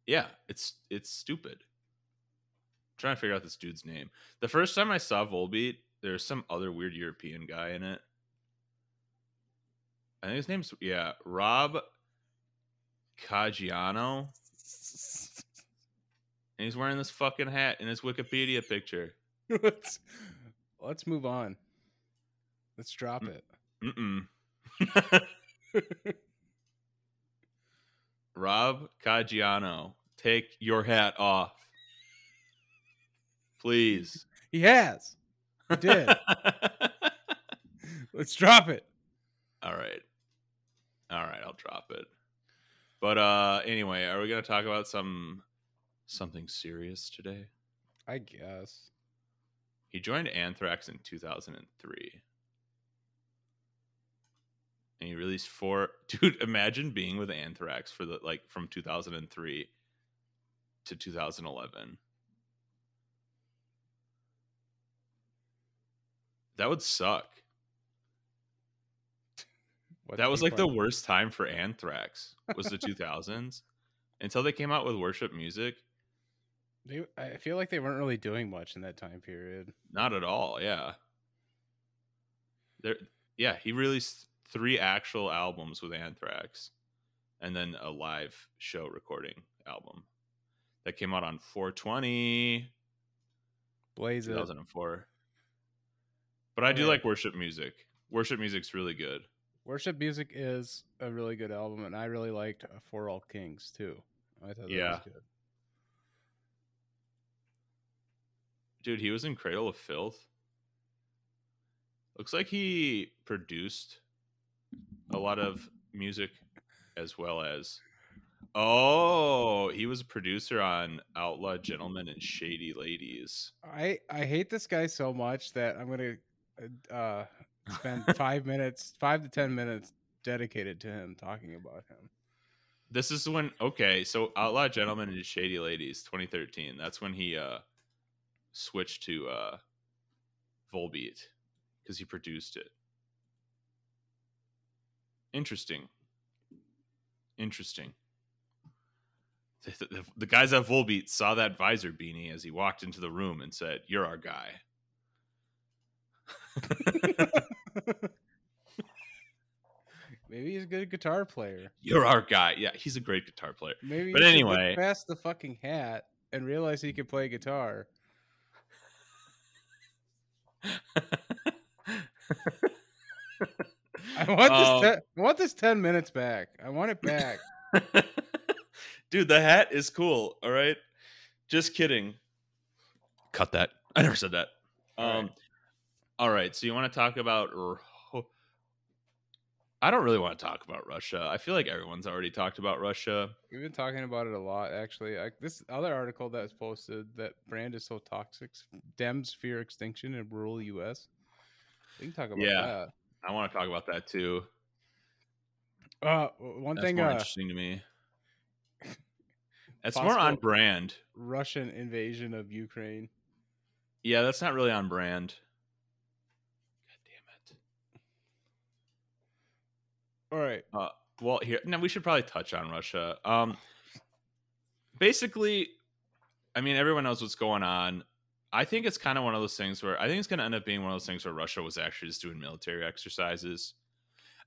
[SPEAKER 1] Yeah, it's it's stupid. Trying to figure out this dude's name. The first time I saw Volbeat, there's some other weird European guy in it. I think his name's yeah, Rob Caggiano. And he's wearing this fucking hat in his Wikipedia picture. *laughs*
[SPEAKER 2] let's let's move on. Let's drop
[SPEAKER 1] Mm.
[SPEAKER 2] it.
[SPEAKER 1] Mm-mm. *laughs* *laughs* Rob Caggiano, take your hat off. Please.
[SPEAKER 2] He has. He did. *laughs* let's drop it.
[SPEAKER 1] All right. All right, I'll drop it. But uh anyway, are we going to talk about some something serious today?
[SPEAKER 2] I guess.
[SPEAKER 1] He joined Anthrax in 2003. And he released four *laughs* dude, imagine being with Anthrax for the like from 2003 to 2011. That would suck. *laughs*
[SPEAKER 2] What's
[SPEAKER 1] that was like the worst time for Anthrax was the *laughs* 2000s until they came out with worship music.
[SPEAKER 2] They, I feel like they weren't really doing much in that time period.
[SPEAKER 1] Not at all. Yeah. There. Yeah, he released three actual albums with Anthrax, and then a live show recording album that came out on 420
[SPEAKER 2] Blaze it.
[SPEAKER 1] 2004. But I do
[SPEAKER 2] Okay.
[SPEAKER 1] like worship music. Worship music's really good.
[SPEAKER 2] Worship Music is a really good album, and I really liked uh, For All Kings too. I thought that
[SPEAKER 1] Yeah.
[SPEAKER 2] was good.
[SPEAKER 1] Dude, he was in Cradle of Filth. Looks like he produced a lot of music as well as Oh, he was a producer on Outlaw Gentlemen and Shady Ladies.
[SPEAKER 2] I I hate this guy so much that I'm gonna uh, spend five minutes, five to ten minutes dedicated to him talking about him.
[SPEAKER 1] This is when okay, so Outlaw Gentlemen and Shady Ladies 2013. That's when he uh switched to uh Volbeat because he produced it. Interesting. Interesting. The, the, the guys at Volbeat saw that visor beanie as he walked into the room and said, "You're our guy." *laughs*
[SPEAKER 2] Maybe he's a good guitar player.
[SPEAKER 1] You're our guy. Yeah, he's a great guitar player.
[SPEAKER 2] Maybe,
[SPEAKER 1] But anyway.
[SPEAKER 2] past the fucking hat and realize he can play guitar. *laughs* I want
[SPEAKER 1] Um,
[SPEAKER 2] this. Te- I want this ten minutes back. I want it back. *laughs*
[SPEAKER 1] Dude, the hat is cool. All right. Just kidding. Cut that. I never said that.
[SPEAKER 2] All right.
[SPEAKER 1] All right. So you want to talk about I don't really want to talk about Russia. I feel like everyone's already talked about Russia.
[SPEAKER 2] We've been talking about it a lot, actually. I, this other article that was posted that brand is so toxic, Dems fear extinction in rural U.S. We can talk about
[SPEAKER 1] Yeah. I want to talk about that too.
[SPEAKER 2] Uh, one
[SPEAKER 1] That's
[SPEAKER 2] thing,
[SPEAKER 1] more
[SPEAKER 2] uh,
[SPEAKER 1] interesting to me. It's more on brand.
[SPEAKER 2] Russian invasion of Ukraine.
[SPEAKER 1] Yeah, that's not really on brand. God damn it.
[SPEAKER 2] All right.
[SPEAKER 1] well here now we should probably touch on russia. Um basically i mean everyone knows what's going on. I think it's kind of one of those things where i think it's going to end up being one of those things where russia was actually just doing military exercises.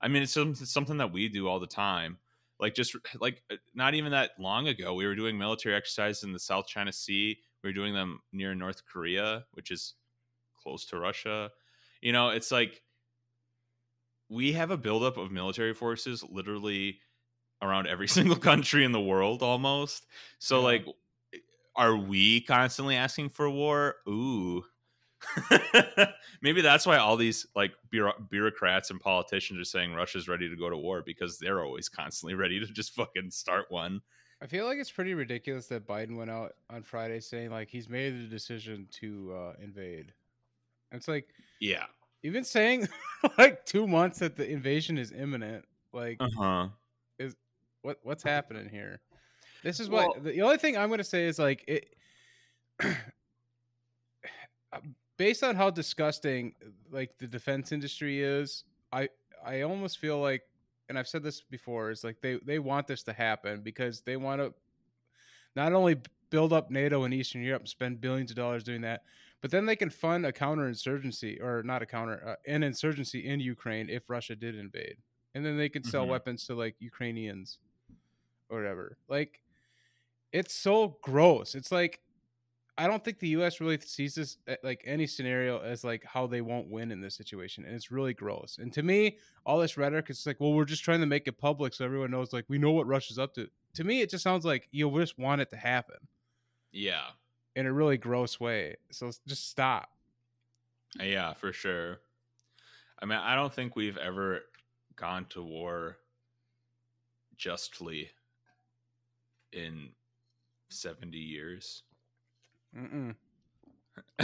[SPEAKER 1] I mean it's it's something that we do all the time. Like just like uh, not even that long ago we were doing military exercises in the south china sea. We were doing them near north korea which is close to russia. You know it's like we have a buildup of military forces literally around every *laughs* single country in the world almost. So
[SPEAKER 2] Yeah.
[SPEAKER 1] like are we constantly asking for war? Ooh. *laughs* Maybe that's why all these like bureau- bureaucrats and politicians are saying Russia's ready to go to war because they're always constantly ready to just fucking start one.
[SPEAKER 2] I feel like it's pretty ridiculous that Biden went out on Friday saying like he's made the decision to uh, invade. It's like
[SPEAKER 1] Yeah.
[SPEAKER 2] Even saying *laughs* like two months that the invasion is imminent. Like
[SPEAKER 1] Uh-huh.
[SPEAKER 2] what what's happening here? This is
[SPEAKER 1] Well-
[SPEAKER 2] what the only thing I'm going to say is like it. *clears throat* based on how disgusting like the defense industry is, I I almost feel like and I've said this before, is like they they want this to happen because they want to not only build up NATO in Eastern Europe and spend billions of dollars doing that, but then they can fund a counterinsurgency or not a counter uh, an insurgency in Ukraine if Russia did invade, and then they can sell
[SPEAKER 1] Mhm.
[SPEAKER 2] weapons to like Ukrainians or whatever. Like it's so gross. It's like I don't think the U.S. really sees this uh, like any scenario as like how they won't win in this situation, and it's really gross. And to me, all this rhetoric is like, well, we're just trying to make it public so everyone knows, like, we know what Russia's up to. To me, it just sounds like you just want it to happen
[SPEAKER 1] Yeah.
[SPEAKER 2] In a really gross way. So just stop.
[SPEAKER 1] Yeah, for sure. I mean, I don't think we've ever gone to war justly in 70 years.
[SPEAKER 2] Mm-mm. *laughs*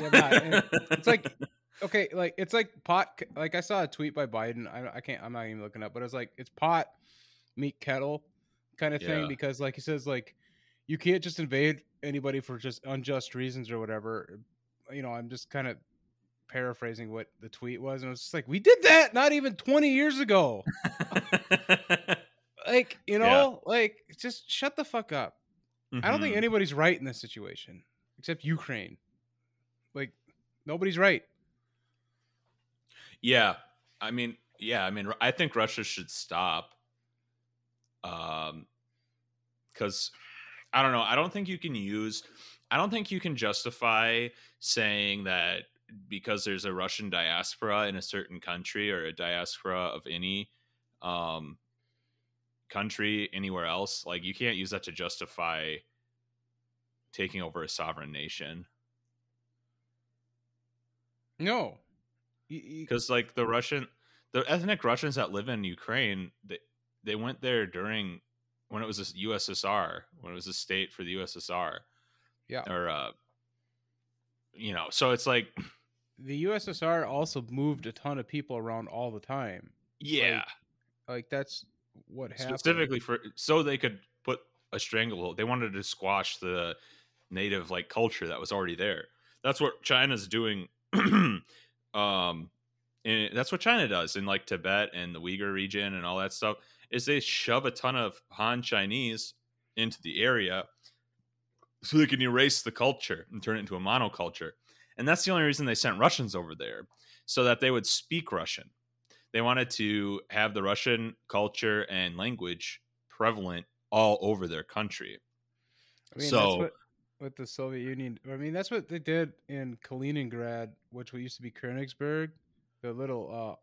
[SPEAKER 2] Yeah, it's like okay, like it's like pot. Like I saw a tweet by Biden. I, I can't. I'm not even looking up, but it's like it's pot, meet kettle, kind of thing.
[SPEAKER 1] Yeah.
[SPEAKER 2] Because like he says, like you can't just invade anybody for just unjust reasons or whatever. You know, I'm just kind of paraphrasing what the tweet was, and it's just like we did that not even 20 years ago. *laughs* Like you
[SPEAKER 1] Yeah.
[SPEAKER 2] know, like just shut the fuck up. I don't think
[SPEAKER 1] Mhm.
[SPEAKER 2] anybody's right in this situation except Ukraine. Like nobody's right.
[SPEAKER 1] Yeah, I mean, yeah, I mean, I think Russia should stop. Um, because I don't know, I don't think you can use, I don't think you can justify saying that because there's a Russian diaspora in a certain country or a diaspora of any um country anywhere else, like you can't use that to justify taking over a sovereign nation.
[SPEAKER 2] No.
[SPEAKER 1] Because like the Russian, the ethnic Russians that live in Ukraine, they they went there during when it was a USSR, when it was a state for the USSR,
[SPEAKER 2] Yeah.
[SPEAKER 1] or uh, you know, so it's like,
[SPEAKER 2] The USSR also moved a ton of people around all the time.
[SPEAKER 1] yeah,
[SPEAKER 2] Like that's what happened.
[SPEAKER 1] specifically for so they could put a stranglehold. They wanted to squash the native like culture that was already there. That's what China's doing. *clears throat* um, and that's what China does in like Tibet and the Uyghur region and all that stuff. Is they shove a ton of Han Chinese into the area so they can erase the culture and turn it into a monoculture. And that's the only reason they sent Russians over there, so that they would speak Russian. They wanted to have the Russian culture and language prevalent all over their country.
[SPEAKER 2] I mean,
[SPEAKER 1] so-
[SPEAKER 2] that's what with the Soviet Union. I mean, that's what they did in Kaliningrad, which used to be Königsberg, the little uh,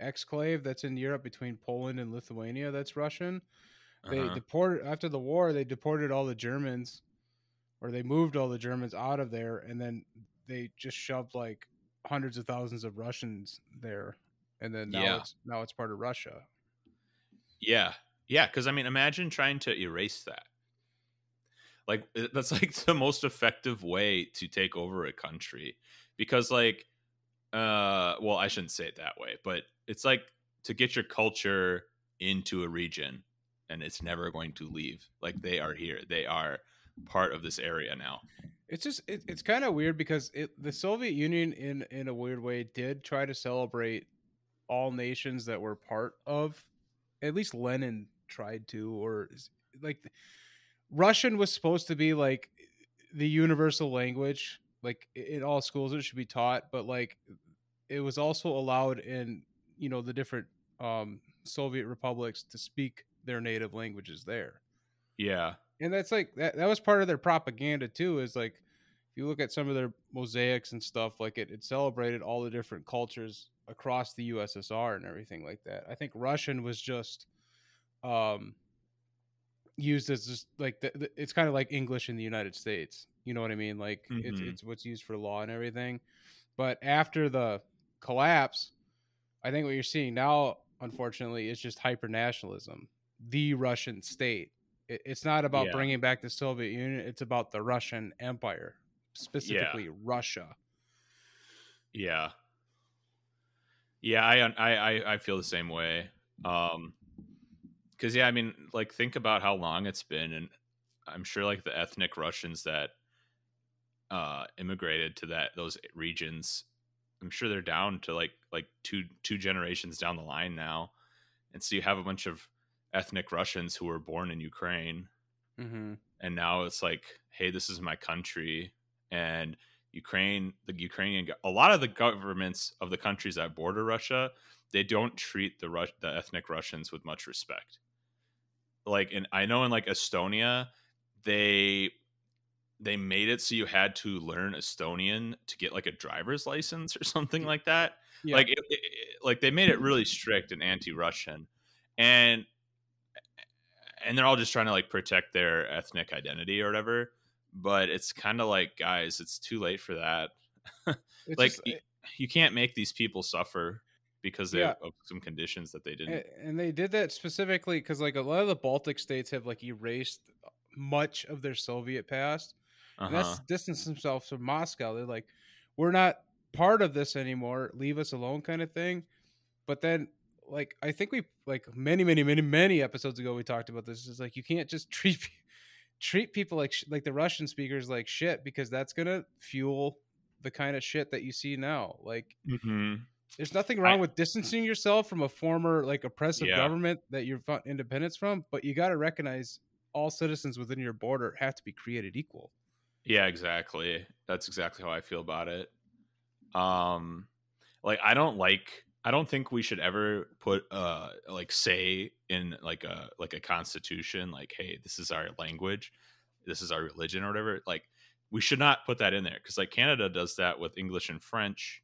[SPEAKER 2] exclave that's in Europe between Poland and Lithuania. That's Russian. They
[SPEAKER 1] Uh-huh.
[SPEAKER 2] deported after the war. They deported all the Germans, or they moved all the Germans out of there, and then they just shoved like hundreds of thousands of Russians there, and then now
[SPEAKER 1] Yeah.
[SPEAKER 2] it's now it's part of Russia.
[SPEAKER 1] Yeah. Yeah. Cause I mean, imagine trying to erase that. Like, that's like *laughs* the most effective way to take over a country. Because, like, uh, well, I shouldn't say it that way, but it's like to get your culture into a region and it's never going to leave. Like, they are here, they are part of this area now.
[SPEAKER 2] It's just it, it's kind of weird because it, the Soviet Union in in a weird way did try to celebrate all nations that were part of at least Lenin tried to or like Russian was supposed to be like the universal language like in all schools it should be taught but like it was also allowed in you know the different um Soviet republics to speak their native languages there
[SPEAKER 1] Yeah.
[SPEAKER 2] and that's like that, that was part of their propaganda too is like if you look at some of their mosaics and stuff like it it celebrated all the different cultures across the ussr and everything like that i think russian was just um used as just like the, the, it's kind of like english in the united states you know what i mean like it's,
[SPEAKER 1] Mhm.
[SPEAKER 2] it's what's used for law and everything but after the collapse i think what you're seeing now unfortunately is just hyper nationalism the russian state it, it's not about
[SPEAKER 1] Yeah.
[SPEAKER 2] bringing back the Soviet Union. It's about the Russian Empire, specifically Russia.
[SPEAKER 1] Yeah. Yeah, I I I, I feel the same way. Um cuz yeah, I mean, like think about how long it's been and I'm sure like the ethnic Russians that uh, immigrated to that those regions, I'm sure they're down to like like two two generations down the line now, and so you have a bunch of ethnic Russians who were born in Ukraine,
[SPEAKER 2] Mm-hmm.
[SPEAKER 1] and now it's like, hey, this is my country, and Ukraine, the Ukrainian, a lot of the governments of the countries that border Russia, they don't treat the Rus- the ethnic Russians with much respect. Like, and I know in like Estonia, they they made it so you had to learn Estonian to get like a driver's license or something like that.
[SPEAKER 2] Yeah.
[SPEAKER 1] Like, it, it, like they made it really strict and anti-Russian, and and they're all just trying to like protect their ethnic identity or whatever. But it's kind of like, guys, it's too late for that. *laughs* Like,
[SPEAKER 2] just-
[SPEAKER 1] y- eh you can't make these people suffer because they
[SPEAKER 2] Yeah.
[SPEAKER 1] of uh, some conditions that they didn't.
[SPEAKER 2] And they did that specifically because like a lot of the baltic states have like erased much of their soviet past
[SPEAKER 1] Uh-huh.
[SPEAKER 2] that's distanced themselves from moscow they're like we're not part of this anymore leave us alone kind of thing but then like i think we like many many many many episodes ago we talked about this is like you can't just *laughs* treat treat people like sh- like the russian speakers like shit because that's gonna fuel the kind of shit that you see now like
[SPEAKER 1] Mhm.
[SPEAKER 2] there's nothing wrong
[SPEAKER 1] I-
[SPEAKER 2] with distancing yourself from a former like oppressive
[SPEAKER 1] Yeah.
[SPEAKER 2] government that you've fought independence from, but you got to recognize all citizens within your border have to be created equal.
[SPEAKER 1] Yeah, exactly. That's exactly how I feel about it. Um like I don't like I don't think we should ever put uh like say in like a like a constitution like hey, this is our language, this is our religion or whatever. Like we should not put that in there cuz like Canada does that with English and French.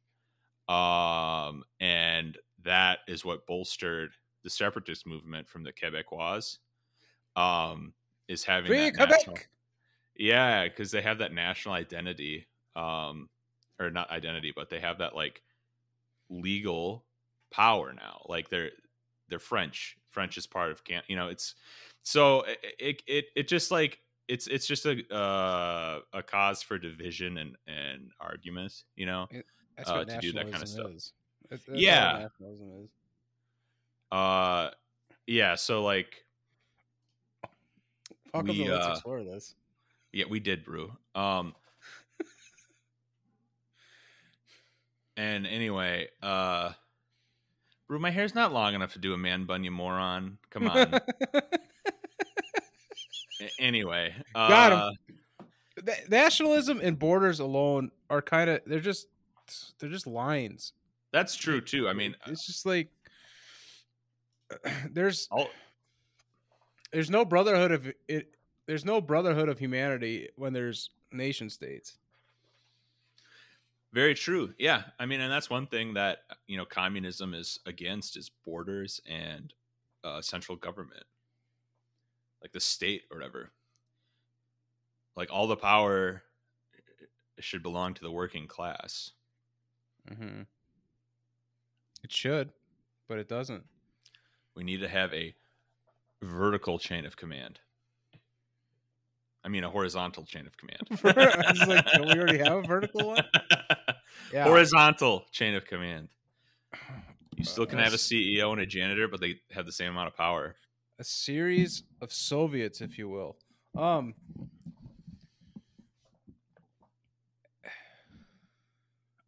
[SPEAKER 1] Um and that is what bolstered the separatist movement from the Quebecois. Um is having
[SPEAKER 2] Free
[SPEAKER 1] that
[SPEAKER 2] Quebec!
[SPEAKER 1] national- yeah, because they have that national identity, um, or not identity, but they have that like legal power now. Like they're they're French. French is part of can. You know, it's so it it it, it just like it's it's just a uh, a cause for division and and argument. You know,
[SPEAKER 2] That's
[SPEAKER 1] Uh, to do that kinda
[SPEAKER 2] nationalism
[SPEAKER 1] stuff.
[SPEAKER 2] is. That's- that's
[SPEAKER 1] Yeah.
[SPEAKER 2] nationalism is.
[SPEAKER 1] uh, yeah. So like,
[SPEAKER 2] Welcome
[SPEAKER 1] We,
[SPEAKER 2] Let's
[SPEAKER 1] uh,
[SPEAKER 2] explore this.
[SPEAKER 1] Yeah, we did brew. Um And anyway, uh Brew, my hair's not long enough to do a man bun, you moron. Come on. *laughs* Anyway, uh,
[SPEAKER 2] Got him. The- nationalism and borders alone are kind of they're just they're just lines.
[SPEAKER 1] That's true too. I mean,
[SPEAKER 2] it's just like *clears throat* there's
[SPEAKER 1] I'll,
[SPEAKER 2] there's no brotherhood of it there's no brotherhood of humanity when there's nation states
[SPEAKER 1] very true. Yeah, I mean, and that's one thing that you know communism is against is borders and uh, central government, like the state or whatever. Like all the power should belong to the working class.
[SPEAKER 2] mm-hmm. it should but it doesn't
[SPEAKER 1] We need to have a vertical chain of command. I mean, a horizontal chain of command. *laughs*
[SPEAKER 2] I was like, don't we already have a vertical one? *laughs* yeah
[SPEAKER 1] Horizontal chain of command. You still can have a CEO and a janitor, but they have the same amount of power.
[SPEAKER 2] a series of soviets if you will um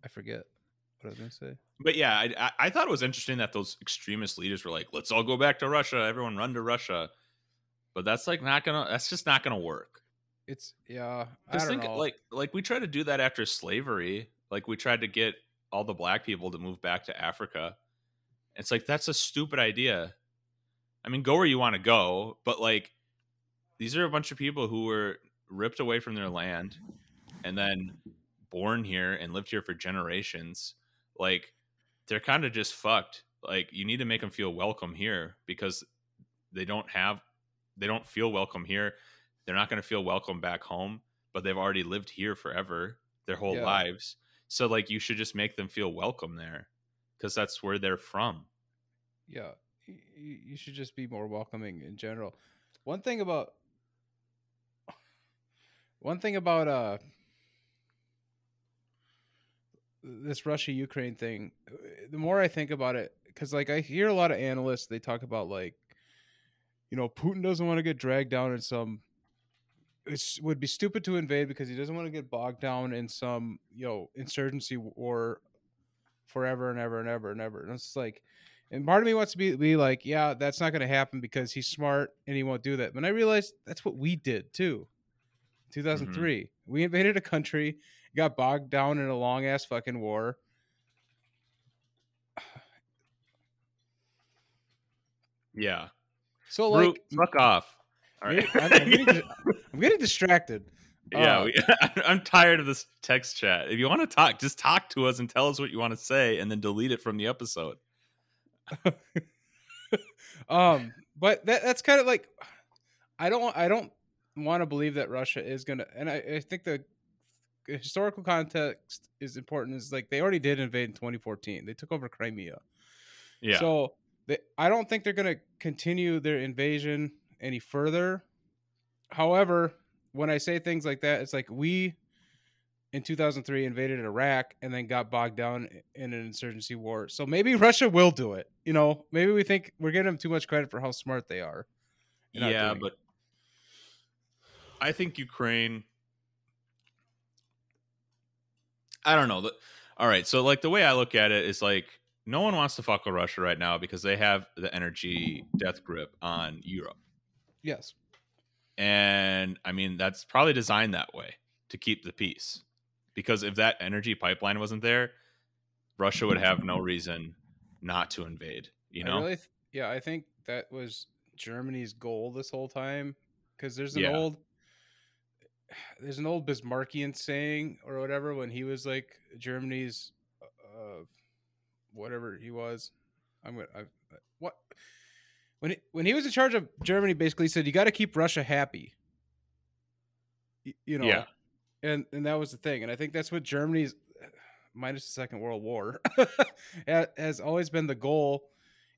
[SPEAKER 2] i forget what i was gonna say
[SPEAKER 1] But yeah, I, I, I thought it was interesting that those extremist leaders were like, "Let's all go back to Russia. Everyone run to Russia." But that's like not gonna. That's just not gonna work.
[SPEAKER 2] It's yeah i don't
[SPEAKER 1] think
[SPEAKER 2] know
[SPEAKER 1] like like we tried to do that after slavery. Like we tried to get all the black people to move back to Africa. It's like that's a stupid idea. I mean, go where you want to go, but like these are a bunch of people who were ripped away from their land and then born here and lived here for generations. Like they're kind of just fucked. Like you need to make them feel welcome here because they don't have they don't feel welcome here. They're not going to feel welcome back home, but they've already lived here forever, their whole
[SPEAKER 2] Yeah.
[SPEAKER 1] lives. So like you should just make them feel welcome there because that's where they're from.
[SPEAKER 2] yeah you should just be more welcoming in general one thing about *sighs* one thing about uh this russia ukraine thing uh, the more i think about it because like i hear a lot of analysts they talk about like you know putin doesn't want to get dragged down in some it would be stupid to invade because he doesn't want to get bogged down in some you know insurgency war forever and ever and ever and ever. And it's like, and part of me wants to be, be like, yeah, that's not going to happen because he's smart and he won't do that. But I realized that's what we did too. 2003, mm-hmm. we invaded a country, got bogged down in a long ass fucking war. *sighs*
[SPEAKER 1] Yeah.
[SPEAKER 2] So like, Root,
[SPEAKER 1] fuck off.
[SPEAKER 2] All right. I'm, I'm, getting, *laughs* I'm getting distracted.
[SPEAKER 1] Yeah, uh, we, *laughs* I'm tired of this text chat. If you want to talk, just talk to us and tell us what you want to say, and then delete it from the episode. *laughs*
[SPEAKER 2] um, but that that's kind of like I don't I don't want to believe that Russia is gonna, and I, I think the historical context is important. Is like they already did invade in 2014. They took over Crimea.
[SPEAKER 1] Yeah.
[SPEAKER 2] So they, I don't think they're gonna continue their invasion any further. However, when I say things like that, it's like we in 2003 invaded Iraq and then got bogged down in an insurgency war. So maybe *laughs* Russia will do it. You know, maybe we think we're giving them too much credit for how smart they are.
[SPEAKER 1] Yeah, but I think Ukraine. I don't know. All right, so like the way I look at it is like no one wants to fuck with Russia right now because they have the energy death grip on Europe.
[SPEAKER 2] Yes.
[SPEAKER 1] And I mean, that's probably designed that way to keep the peace. Because if that energy pipeline wasn't there, Russia would have no reason not to invade, you know?
[SPEAKER 2] I really th- yeah, I think that was Germany's goal this whole time. Because there's an yeah. old *sighs* there's an old Bismarckian saying or whatever when he was like Germany's uh, whatever he was. I'm gonna I, what when he, when he was in charge of Germany, basically said you got to keep Russia happy. You, you know,
[SPEAKER 1] yeah,
[SPEAKER 2] and and that was the thing, and I think that's what Germany's *sighs* minus the Second World War *laughs* has always been the goal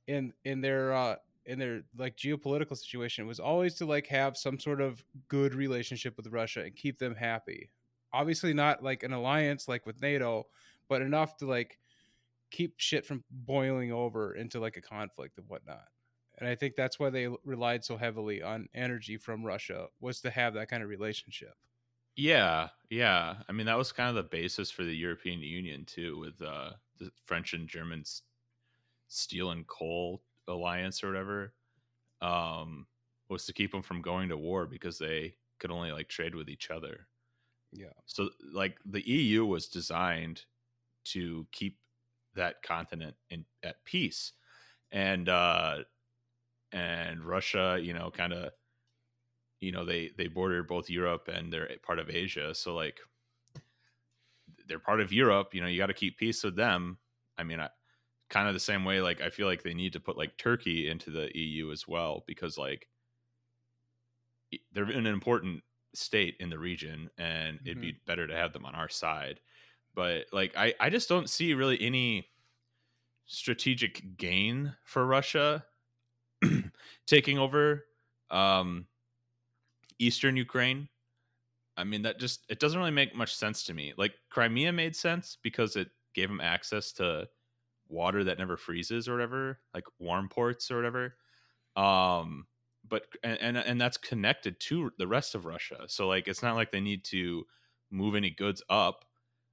[SPEAKER 2] in in their uh in their like geopolitical situation was always to like have some sort of good relationship with Russia and keep them happy. Obviously not like an alliance like with NATO, but enough to like keep shit from boiling over into like a conflict and whatnot and I think that's why they relied so heavily on energy from Russia was to have that kind of relationship.
[SPEAKER 1] Yeah, yeah. I mean, that was kind of the basis for the European Union too, with uh, the French and German steel and coal alliance or whatever. Um, was to keep them from going to war because they could only like trade with each other.
[SPEAKER 2] Yeah.
[SPEAKER 1] So like the EU was designed to keep that continent in at peace. And uh and Russia, you know, kind of, you know, they they border both Europe and they're part of Asia. So like, they're part of Europe. You know, you got to keep peace with them. I mean, I, kind of the same way. Like, I feel like they need to put like Turkey into the EU as well because like they're an important state in the region, and mm-hmm. it'd be better to have them on our side. But like, I I just don't see really any strategic gain for Russia *clears throat* taking over um, eastern Ukraine. I mean, that just it doesn't really make much sense to me. Like Crimea made sense because it gave them access to water that never freezes or whatever, like warm ports or whatever. Um, but and, and and that's connected to the rest of Russia. So like it's not like they need to move any goods up.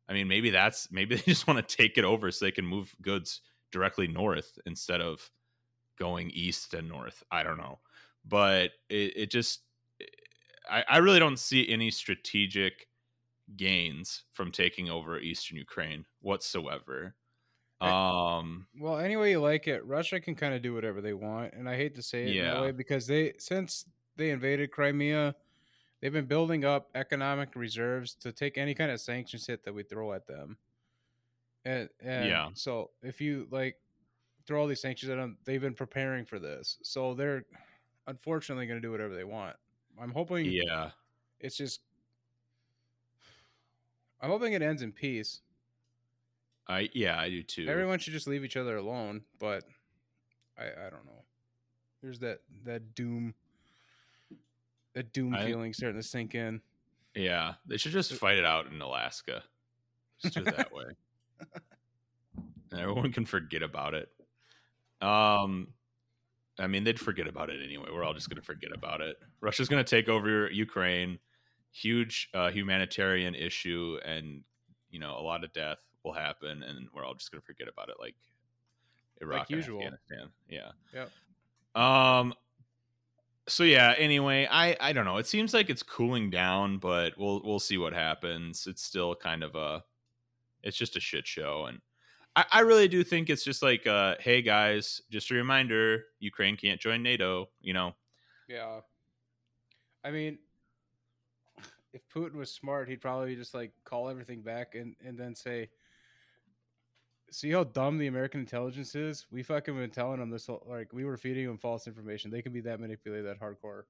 [SPEAKER 1] I mean, maybe that's maybe *laughs* they just want to take it over so they can move goods directly north instead of going east and north. I don't know, but it, it just I, I really don't see any strategic gains from taking over eastern Ukraine whatsoever. Um.
[SPEAKER 2] Well, anyway you like it, Russia can kind of do whatever they want, and I hate to say it yeah. that way because they since they invaded Crimea, they've been building up economic reserves to take any kind of sanctions hit that we throw at them. And, and yeah, so if you like throw all these sanctions at them. They've been preparing for this, so they're unfortunately going to do whatever they want. I'm hoping.
[SPEAKER 1] Yeah.
[SPEAKER 2] It's just. I'm hoping it ends in peace.
[SPEAKER 1] I yeah, I do too.
[SPEAKER 2] Everyone should just leave each other alone, but I I don't know. There's that that doom that doom I, feeling starting to sink in.
[SPEAKER 1] Yeah, they should just fight it out in Alaska. Just do it that *laughs* way. And everyone can forget about it. Um, I mean, they'd forget about it anyway. We're all just going to forget about it. Russia's going to take over Ukraine. huge uh, humanitarian issue, and you know a lot of death will happen, and we're all just gonna forget about it, like Iraq, and
[SPEAKER 2] usual.
[SPEAKER 1] Afghanistan. Yeah.
[SPEAKER 2] Yep.
[SPEAKER 1] Um. So yeah. Anyway, I I don't know. It seems like it's cooling down, but we'll we'll see what happens. It's still kind of a, it's just a shit show, and I, I really do think it's just like, uh, hey guys, just a reminder, Ukraine can't join NATO. You know.
[SPEAKER 2] Yeah. I mean, if Putin was smart, he'd probably just like call everything back and, and then say, see how dumb the American intelligence is? We fucking been telling them this, whole, like, we were feeding them false information. They can be that manipulated, that hardcore.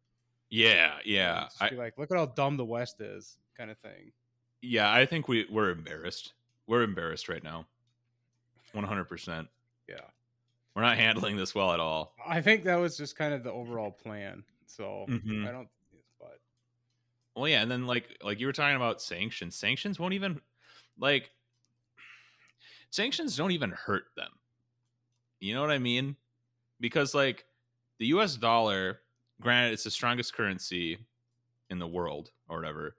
[SPEAKER 1] Yeah. Yeah. I,
[SPEAKER 2] like, look at how dumb the West is, kind of thing.
[SPEAKER 1] yeah. I think we we're embarrassed. We're embarrassed right now. One hundred percent.
[SPEAKER 2] Yeah.
[SPEAKER 1] We're not handling this well at all.
[SPEAKER 2] I think that was just kind of the overall plan. So
[SPEAKER 1] Mhm.
[SPEAKER 2] I don't, but
[SPEAKER 1] Well, yeah, and then like like you were talking about sanctions. Sanctions won't even like sanctions don't even hurt them. You know what I mean? Because like the US dollar, granted it's the strongest currency in the world or whatever,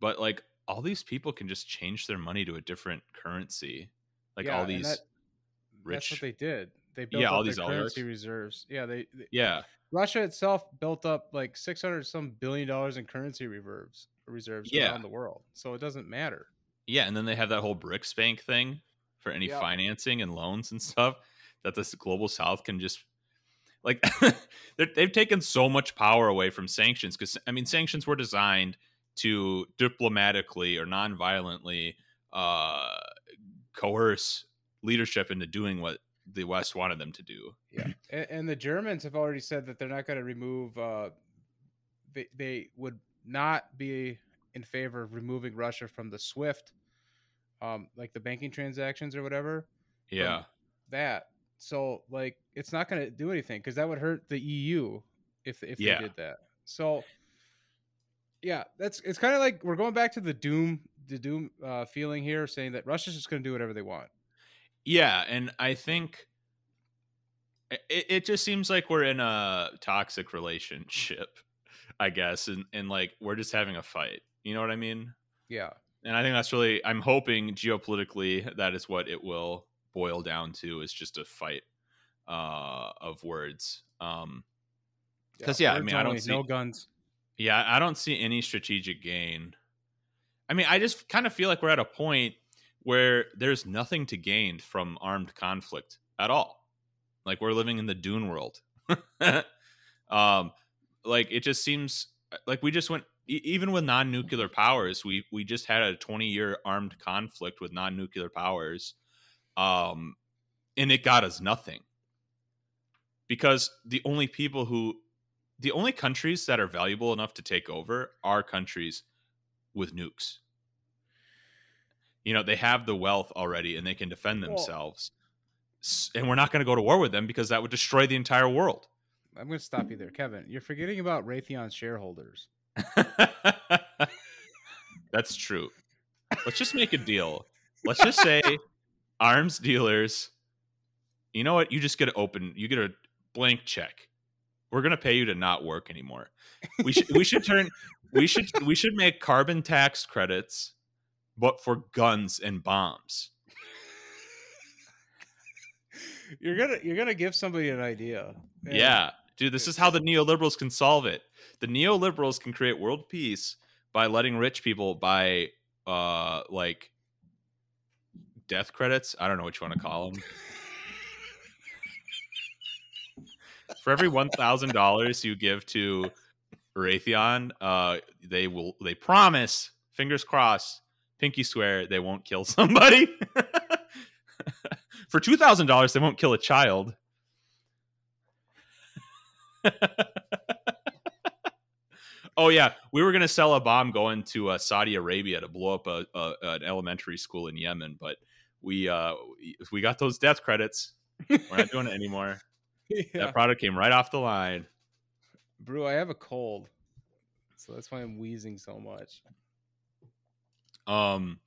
[SPEAKER 1] but like all these people can just change their money to a different currency. Like
[SPEAKER 2] Yeah,
[SPEAKER 1] all these
[SPEAKER 2] that-
[SPEAKER 1] rich
[SPEAKER 2] that's what they did. They built
[SPEAKER 1] Yeah, all these oligarchs.
[SPEAKER 2] currency reserves. Yeah, they, they
[SPEAKER 1] Yeah.
[SPEAKER 2] Russia itself built up like six hundred some billion dollars in currency reserves reserves
[SPEAKER 1] Yeah.
[SPEAKER 2] around the world. So it doesn't matter.
[SPEAKER 1] Yeah, and then they have that whole BRICS bank thing for any
[SPEAKER 2] Yeah.
[SPEAKER 1] financing and loans and stuff that the global south can just like *laughs* they're- they've taken so much power away from sanctions because I mean sanctions were designed to diplomatically or non-violently uh, coerce leadership into doing what the West wanted them to do.
[SPEAKER 2] Yeah, *clears throat* and, and the Germans have already said that they're not going to remove. Uh, they they would not be in favor of removing Russia from the SWIFT, um, like the banking transactions or whatever.
[SPEAKER 1] Yeah,
[SPEAKER 2] That so like it's not going to do anything because that would hurt the EU if if
[SPEAKER 1] Yeah.
[SPEAKER 2] they did that. So yeah, that's it's kind of like we're going back to the doom the doom uh, feeling here, saying that Russia's just going to do whatever they want.
[SPEAKER 1] Yeah, and I think it, it just seems like we're in a toxic relationship, I guess, and and like we're just having a fight. You know what I mean?
[SPEAKER 2] Yeah,
[SPEAKER 1] And I think that's really I'm hoping geopolitically that is what it will boil down to is just a fight uh of words. Um 'Cause, yeah, I
[SPEAKER 2] words
[SPEAKER 1] mean, I don't see-
[SPEAKER 2] no guns.
[SPEAKER 1] yeah, I don't see any strategic gain. I mean, I just kind of feel like we're at a point where there's nothing to gain from armed conflict at all. Like we're living in the Dune world. *laughs* um, like it just seems like we just went even with non-nuclear powers, we we just had a 20-year armed conflict with non-nuclear powers. Um, and it got us nothing. Because the only people who the only countries that are valuable enough to take over are countries with nukes. You know, they have the wealth already and they can defend themselves. And we're not going to go to war with them because that would destroy the entire world.
[SPEAKER 2] I'm going to stop you there, Kevin. You're forgetting about Raytheon shareholders. *laughs*
[SPEAKER 1] That's true. Let's just make a deal. Let's just say arms dealers, you know what? You just get to open, you get a blank check. We're going to pay you to not work anymore. We should we should turn we should we should make carbon tax credits but for guns and bombs.
[SPEAKER 2] You're gonna you're gonna give somebody an idea. And
[SPEAKER 1] Yeah. Dude, this is how the neoliberals can solve it. The neoliberals can create world peace by letting rich people buy uh like death credits. I don't know what you want to call them. For every one thousand dollars you give to Raytheon, uh, they will. They promise, fingers crossed, pinky swear, they won't kill *laughs* somebody. For two thousand dollars, they won't kill a child. *laughs* oh yeah, we were gonna sell a bomb going to uh, Saudi Arabia to blow up a, a an elementary school in Yemen, but we uh we- we got those death credits. We're not doing it anymore. *laughs*
[SPEAKER 2] yeah.
[SPEAKER 1] That product came right off the line.
[SPEAKER 2] Brew, I have a cold, so that's why I'm wheezing so much.
[SPEAKER 1] Um.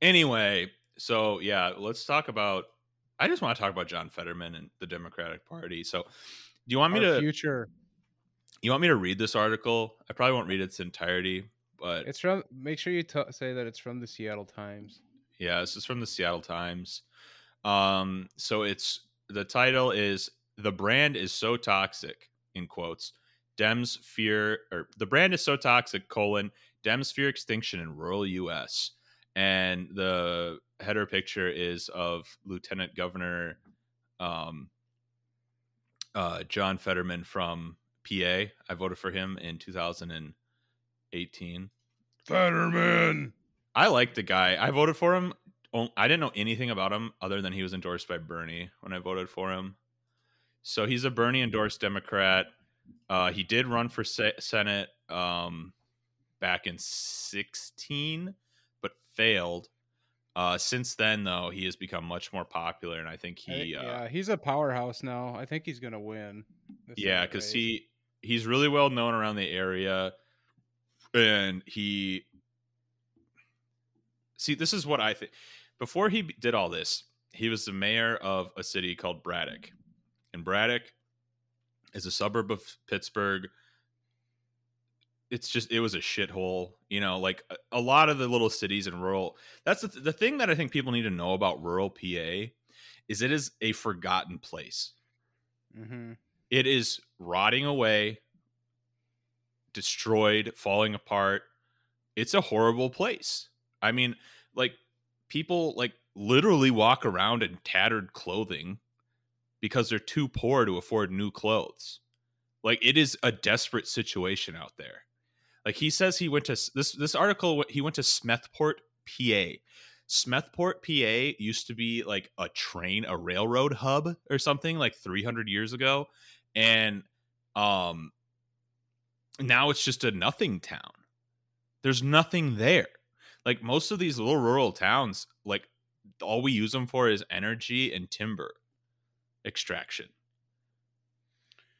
[SPEAKER 1] Anyway, so yeah, let's talk about. I just want to talk about John Fetterman and the Democratic Party. So, do you want me
[SPEAKER 2] Our
[SPEAKER 1] to?
[SPEAKER 2] future.
[SPEAKER 1] You want me to read this article? I probably won't read its entirety, but
[SPEAKER 2] It's from. Make sure you t- say that it's from the Seattle Times.
[SPEAKER 1] Yeah, this is from the Seattle Times. Um, so it's the title is "The brand is so toxic." In quotes, Dems fear or the brand is so toxic. Colon Dems fear extinction in rural U.S. And the header picture is of Lieutenant Governor um, uh, John Fetterman from PA. I voted for him in 2018.
[SPEAKER 2] Fetterman.
[SPEAKER 1] I like the guy. I voted for him. I didn't know anything about him other than he was endorsed by Bernie when I voted for him. So he's a Bernie endorsed Democrat. Uh, he did run for se- Senate um, back in 16, but failed. Uh, since then, though, he has become much more popular, and I think
[SPEAKER 2] I
[SPEAKER 1] he, uh,
[SPEAKER 2] yeah, he's a powerhouse now. I think he's gonna win.
[SPEAKER 1] yeah, because he he's really well known around the area, and he see this is what I think. Before he did all this, he was the mayor of a city called Braddock, and Braddock is a suburb of Pittsburgh. It's just it was a shithole, you know. Like a, a lot of the little cities and rural. That's the, th- the thing that I think people need to know about rural PA is it is a forgotten place
[SPEAKER 2] Mhm.
[SPEAKER 1] it is rotting away destroyed falling apart it's a horrible place i mean like people like literally walk around in tattered clothing because they're too poor to afford new clothes. Like it is a desperate situation out there. Like he says he went to this this article he went to smethport pa smethport pa used to be like a train a railroad hub or something like 300 years ago. And um now it's just a nothing town. There's nothing there. Like most of these little rural towns like all we use them for is energy and timber extraction.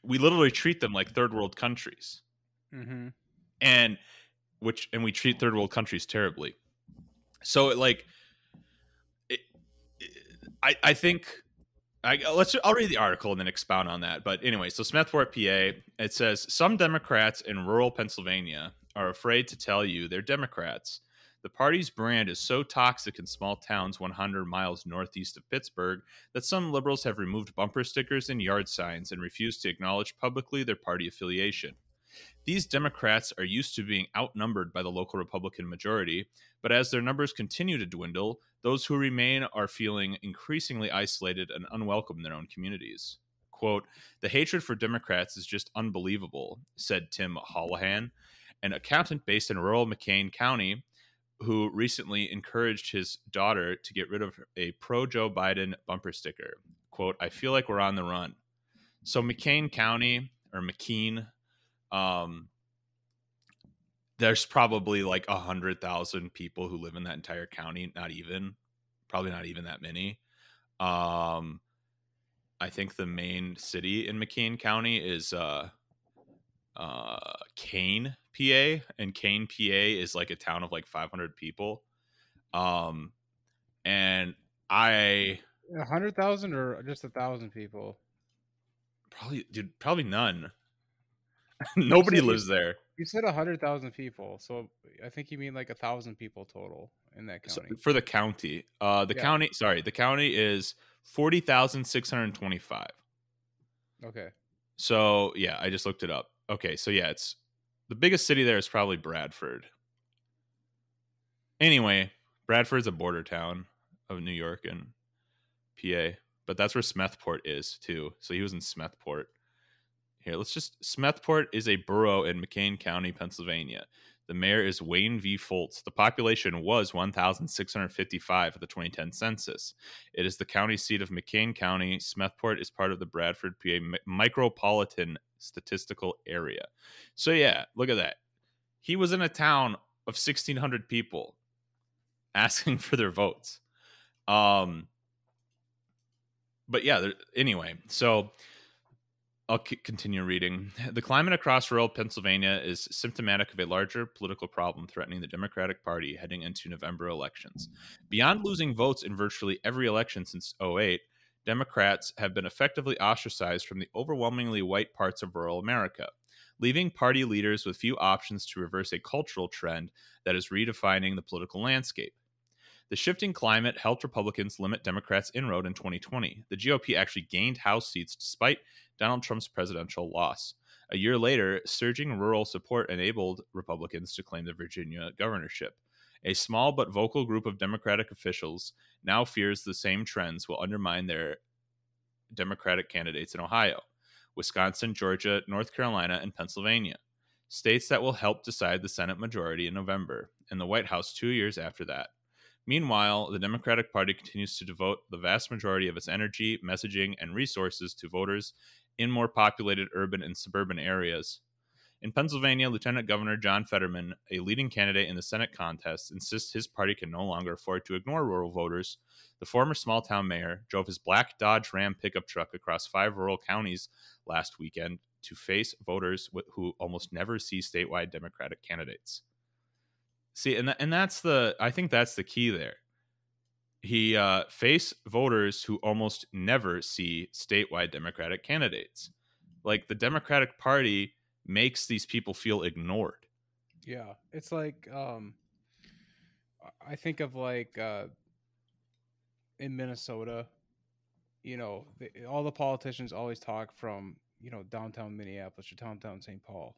[SPEAKER 1] We literally treat them like third world countries.
[SPEAKER 2] Mhm.
[SPEAKER 1] and which and we treat third world countries terribly. So it, like it, it- i i think I, let's i'll read the article and then expound on that. But anyway so smethport pa it says some democrats in rural pennsylvania are afraid to tell you they're democrats the party's brand is so toxic in small towns 100 miles northeast of pittsburgh that some liberals have removed bumper stickers and yard signs and refused to acknowledge publicly their party affiliation these Democrats are used to being outnumbered by the local Republican majority, but as their numbers continue to dwindle, those who remain are feeling increasingly isolated and unwelcome in their own communities. Quote, the hatred for Democrats is just unbelievable, said Tim Holohan, an accountant based in rural McCain County who recently encouraged his daughter to get rid of a pro Joe Biden bumper sticker. Quote, I feel like we're on the run. So McCain County or McKean, um, there's probably like a hundred thousand people who live in that entire county. Not even, probably not even that many. Um, I think the main city in McKean County is uh, uh, Kane, PA, and Kane, PA is like a town of like 500 people. Um, and I
[SPEAKER 2] A hundred thousand or just a thousand people.
[SPEAKER 1] probably, dude, probably none. *laughs* Nobody
[SPEAKER 2] said
[SPEAKER 1] lives there.
[SPEAKER 2] You said a hundred thousand people, so I think you mean like a thousand people total in that
[SPEAKER 1] So-
[SPEAKER 2] county.
[SPEAKER 1] for the county. Uh, the
[SPEAKER 2] Yeah.
[SPEAKER 1] county, sorry, the county is forty thousand six hundred twenty-five.
[SPEAKER 2] Okay.
[SPEAKER 1] So yeah, I just looked it up. Okay, so yeah, it's the biggest city there is probably Bradford. Anyway, Bradford's a border town of New York and PA, but that's where Smethport is too. So he was in Smethport. Here, let's just Smethport is a borough in McCain County, Pennsylvania. The mayor is Wayne V. Foltz. The population was 1,655 at the 2010 census. It is the county seat of McCain County. Smethport is part of the Bradford, PA micropolitan statistical area. So, yeah, look at that. He was in a town of 1,600 people *laughs* asking for their votes. Um, but yeah, there, anyway, so I'll c- continue reading. *laughs* The climate across rural Pennsylvania is symptomatic of a larger political problem threatening the Democratic Party heading into November elections. Beyond losing votes in virtually every election since 08, Democrats have been effectively ostracized from the overwhelmingly white parts of rural America. leaving party leaders with few options to reverse a cultural trend that is redefining the political landscape. The shifting climate helped Republicans limit Democrats' inroad in 2020. The GOP actually gained House seats despite Donald Trump's presidential loss. A year later, surging rural support enabled Republicans to claim the Virginia governorship. A small but vocal group of Democratic officials now fears the same trends will undermine their Democratic candidates in Ohio, Wisconsin, Georgia, North Carolina, and Pennsylvania, states that will help decide the Senate majority in November, and the White House two years after that. Meanwhile, the Democratic Party continues to devote the vast majority of its energy, messaging, and resources to voters in more populated urban and suburban areas. In Pennsylvania, Lieutenant Governor John Fetterman, a leading candidate in the Senate contest, insists his party can no longer afford to ignore rural voters. The former small town mayor drove his black Dodge Ram pickup truck across five rural counties last weekend to face voters who almost never see statewide Democratic candidates. See, and th- and that's the I think that's the key there. He uh, face voters who almost never see statewide Democratic candidates. Like the Democratic Party makes these people feel ignored.
[SPEAKER 2] Yeah, it's like um, I think of like uh, in Minnesota, you know, the, all the politicians always talk from you know downtown Minneapolis or downtown St. Paul.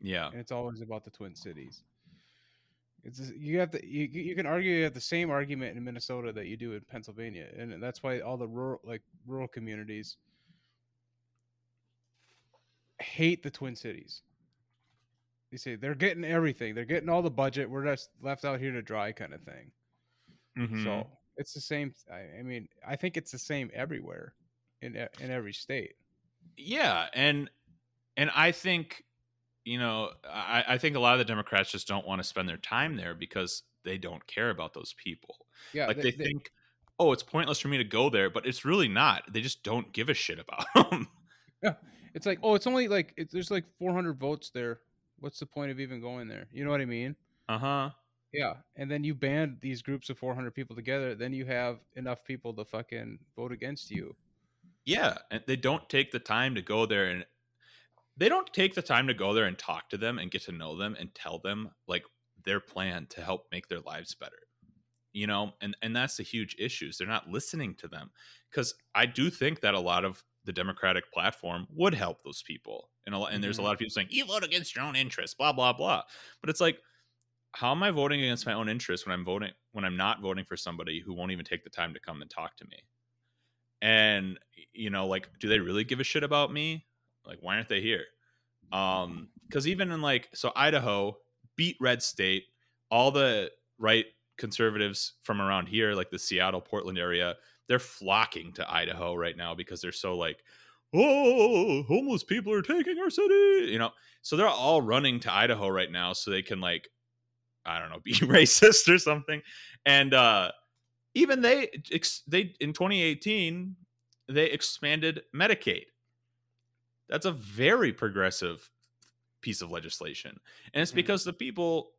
[SPEAKER 1] Yeah,
[SPEAKER 2] and it's always about the Twin Cities. It's you have the you, you can argue you have the same argument in Minnesota that you do in Pennsylvania, and that's why all the rural like rural communities hate the Twin Cities. You see, they're getting everything. They're getting all the budget. We're just left out here to dry, kind of thing. Mm-hmm. So it's the same. I, I mean, I think it's the same everywhere, in in every state.
[SPEAKER 1] Yeah, and and I think you know, I, I think a lot of the Democrats just don't want to spend their time there because they don't care about those people. Yeah, like they, they, they think, oh, it's pointless for me to go there, but it's really not. They just don't give a shit about *laughs* them.
[SPEAKER 2] Yeah, it's like, oh, it's only like it, there's like 400 votes there. What's the point of even going there? You know what I mean?
[SPEAKER 1] Uh huh.
[SPEAKER 2] Yeah, and then you band these groups of 400 people together, then you have enough people to fucking vote against you.
[SPEAKER 1] Yeah, and they don't take the time to go there and they don't take the time to go there and talk to them and get to know them and tell them like their plan to help make their lives better you know and and that's the huge issues they're not listening to them because i do think that a lot of the democratic platform would help those people and a lot, and there's a mm-hmm. lot of people saying you vote against your own interests blah blah blah but it's like how am i voting against my own interests when i'm voting when i'm not voting for somebody who won't even take the time to come and talk to me and you know like do they really give a shit about me like, why aren't they here? Um, because even in like so Idaho beat red state, all the right conservatives from around here, like the Seattle, Portland area, they're flocking to Idaho right now because they're so like, oh, homeless people are taking our city, you know. So they're all running to Idaho right now so they can like, I don't know, *laughs* be racist or something. And uh even they they in 2018 they expanded Medicaid. That's a very progressive piece of legislation. And it's mm-hmm. because the people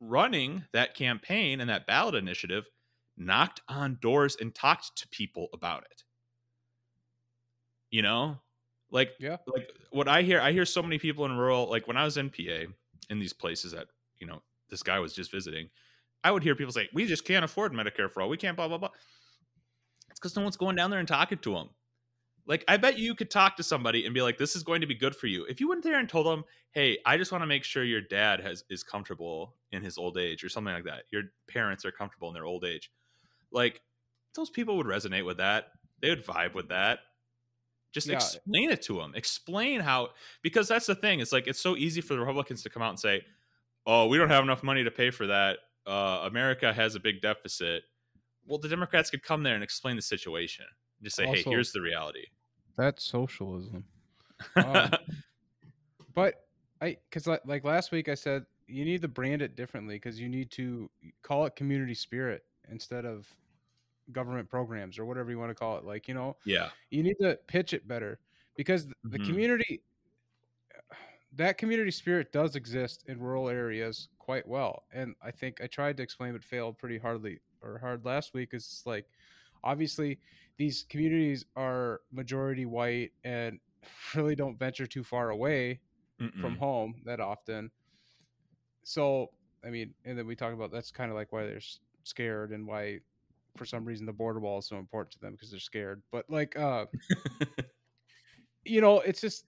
[SPEAKER 1] running that campaign and that ballot initiative knocked on doors and talked to people about it. You know? Like yeah. like what I hear I hear so many people in rural like when I was in PA in these places that, you know, this guy was just visiting, I would hear people say, "We just can't afford Medicare for all. We can't blah blah blah." It's cuz no one's going down there and talking to them. Like, I bet you could talk to somebody and be like, "This is going to be good for you." If you went there and told them, "Hey, I just want to make sure your dad has is comfortable in his old age," or something like that, your parents are comfortable in their old age, like those people would resonate with that. They would vibe with that. Just yeah. explain it to them. Explain how, because that's the thing. It's like it's so easy for the Republicans to come out and say, "Oh, we don't have enough money to pay for that. Uh, America has a big deficit." Well, the Democrats could come there and explain the situation just say, also, hey, here's the reality.
[SPEAKER 2] That's socialism. Um, *laughs* but I, because like, like last week I said, you need to brand it differently because you need to call it community spirit instead of government programs or whatever you want to call it. Like, you know,
[SPEAKER 1] yeah,
[SPEAKER 2] you need to pitch it better because the, mm-hmm. community, that community spirit does exist in rural areas quite well. And I think I tried to explain, but failed pretty hardly or hard last week. Is like, obviously these communities are majority white and *laughs* really don't venture too far away from
[SPEAKER 1] Mm-mm.
[SPEAKER 2] home that often. So, I mean, and then we talk about that's kind of like why they're scared and why, for some reason, the border wall is so important to them because they're scared. But like, uh, *laughs* you know, it's just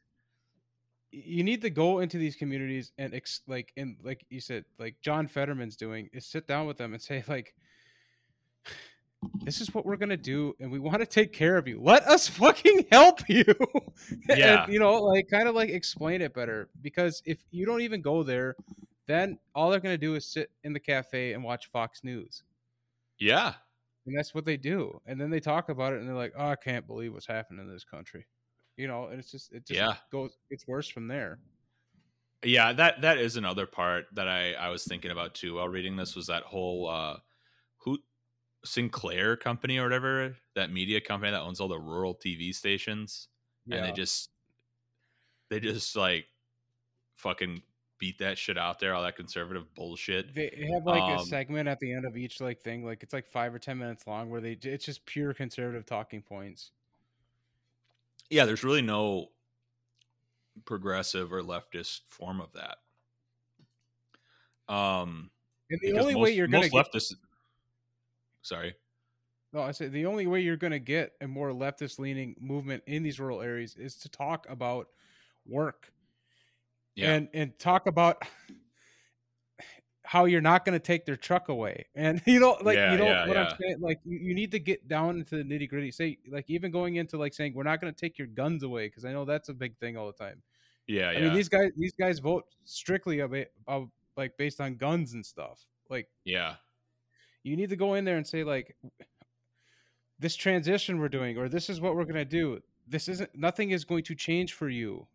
[SPEAKER 2] you need to go into these communities and ex- like and like you said, like John Fetterman's doing is sit down with them and say like. This is what we're gonna do, and we want to take care of you. Let us *laughs* fucking help you. *laughs* And,
[SPEAKER 1] Yeah.
[SPEAKER 2] you know, like kind of like explain it better. Because if you don't even go there, then all they're gonna do is sit in the cafe and watch Fox News.
[SPEAKER 1] yeah.
[SPEAKER 2] And that's what they do. And then they talk about it and they're like, Oh, I can't believe what's happening in this country. You know, and it's just it just
[SPEAKER 1] Yeah.
[SPEAKER 2] goes it's worse from there.
[SPEAKER 1] Yeah, that that is another part that I I was thinking about too while reading this was that whole uh who Sinclair company or whatever, that media company that owns all the rural TV stations and they just they just like fucking beat that shit out there all that conservative bullshit.
[SPEAKER 2] They have like a
[SPEAKER 1] Um,
[SPEAKER 2] segment at the end of each like thing, like it's like five or ten minutes long, where they it's just pure conservative talking points.
[SPEAKER 1] Yeah, there's really no progressive or leftist form of that. Um
[SPEAKER 2] And the only
[SPEAKER 1] most,
[SPEAKER 2] way you're gonna
[SPEAKER 1] most
[SPEAKER 2] get,
[SPEAKER 1] leftists sorry.
[SPEAKER 2] no, I said the only way you're gonna get a more leftist leaning movement in these rural areas is to talk about work
[SPEAKER 1] Yeah.
[SPEAKER 2] and and talk about how you're not going to take their truck away. *laughs* And you know like
[SPEAKER 1] Yeah,
[SPEAKER 2] you know
[SPEAKER 1] yeah,
[SPEAKER 2] what i'm saying? Like you, you need to get down into the nitty gritty. Say like even going into like saying we're not going to take your guns away because i know that's a big thing all the time.
[SPEAKER 1] Yeah,
[SPEAKER 2] i
[SPEAKER 1] yeah.
[SPEAKER 2] mean these guys these guys vote strictly it- of like based on guns and stuff. Like
[SPEAKER 1] yeah.
[SPEAKER 2] you need to go in there and say like this transition we're doing or this is what we're going to do. This isn't nothing is going to change for you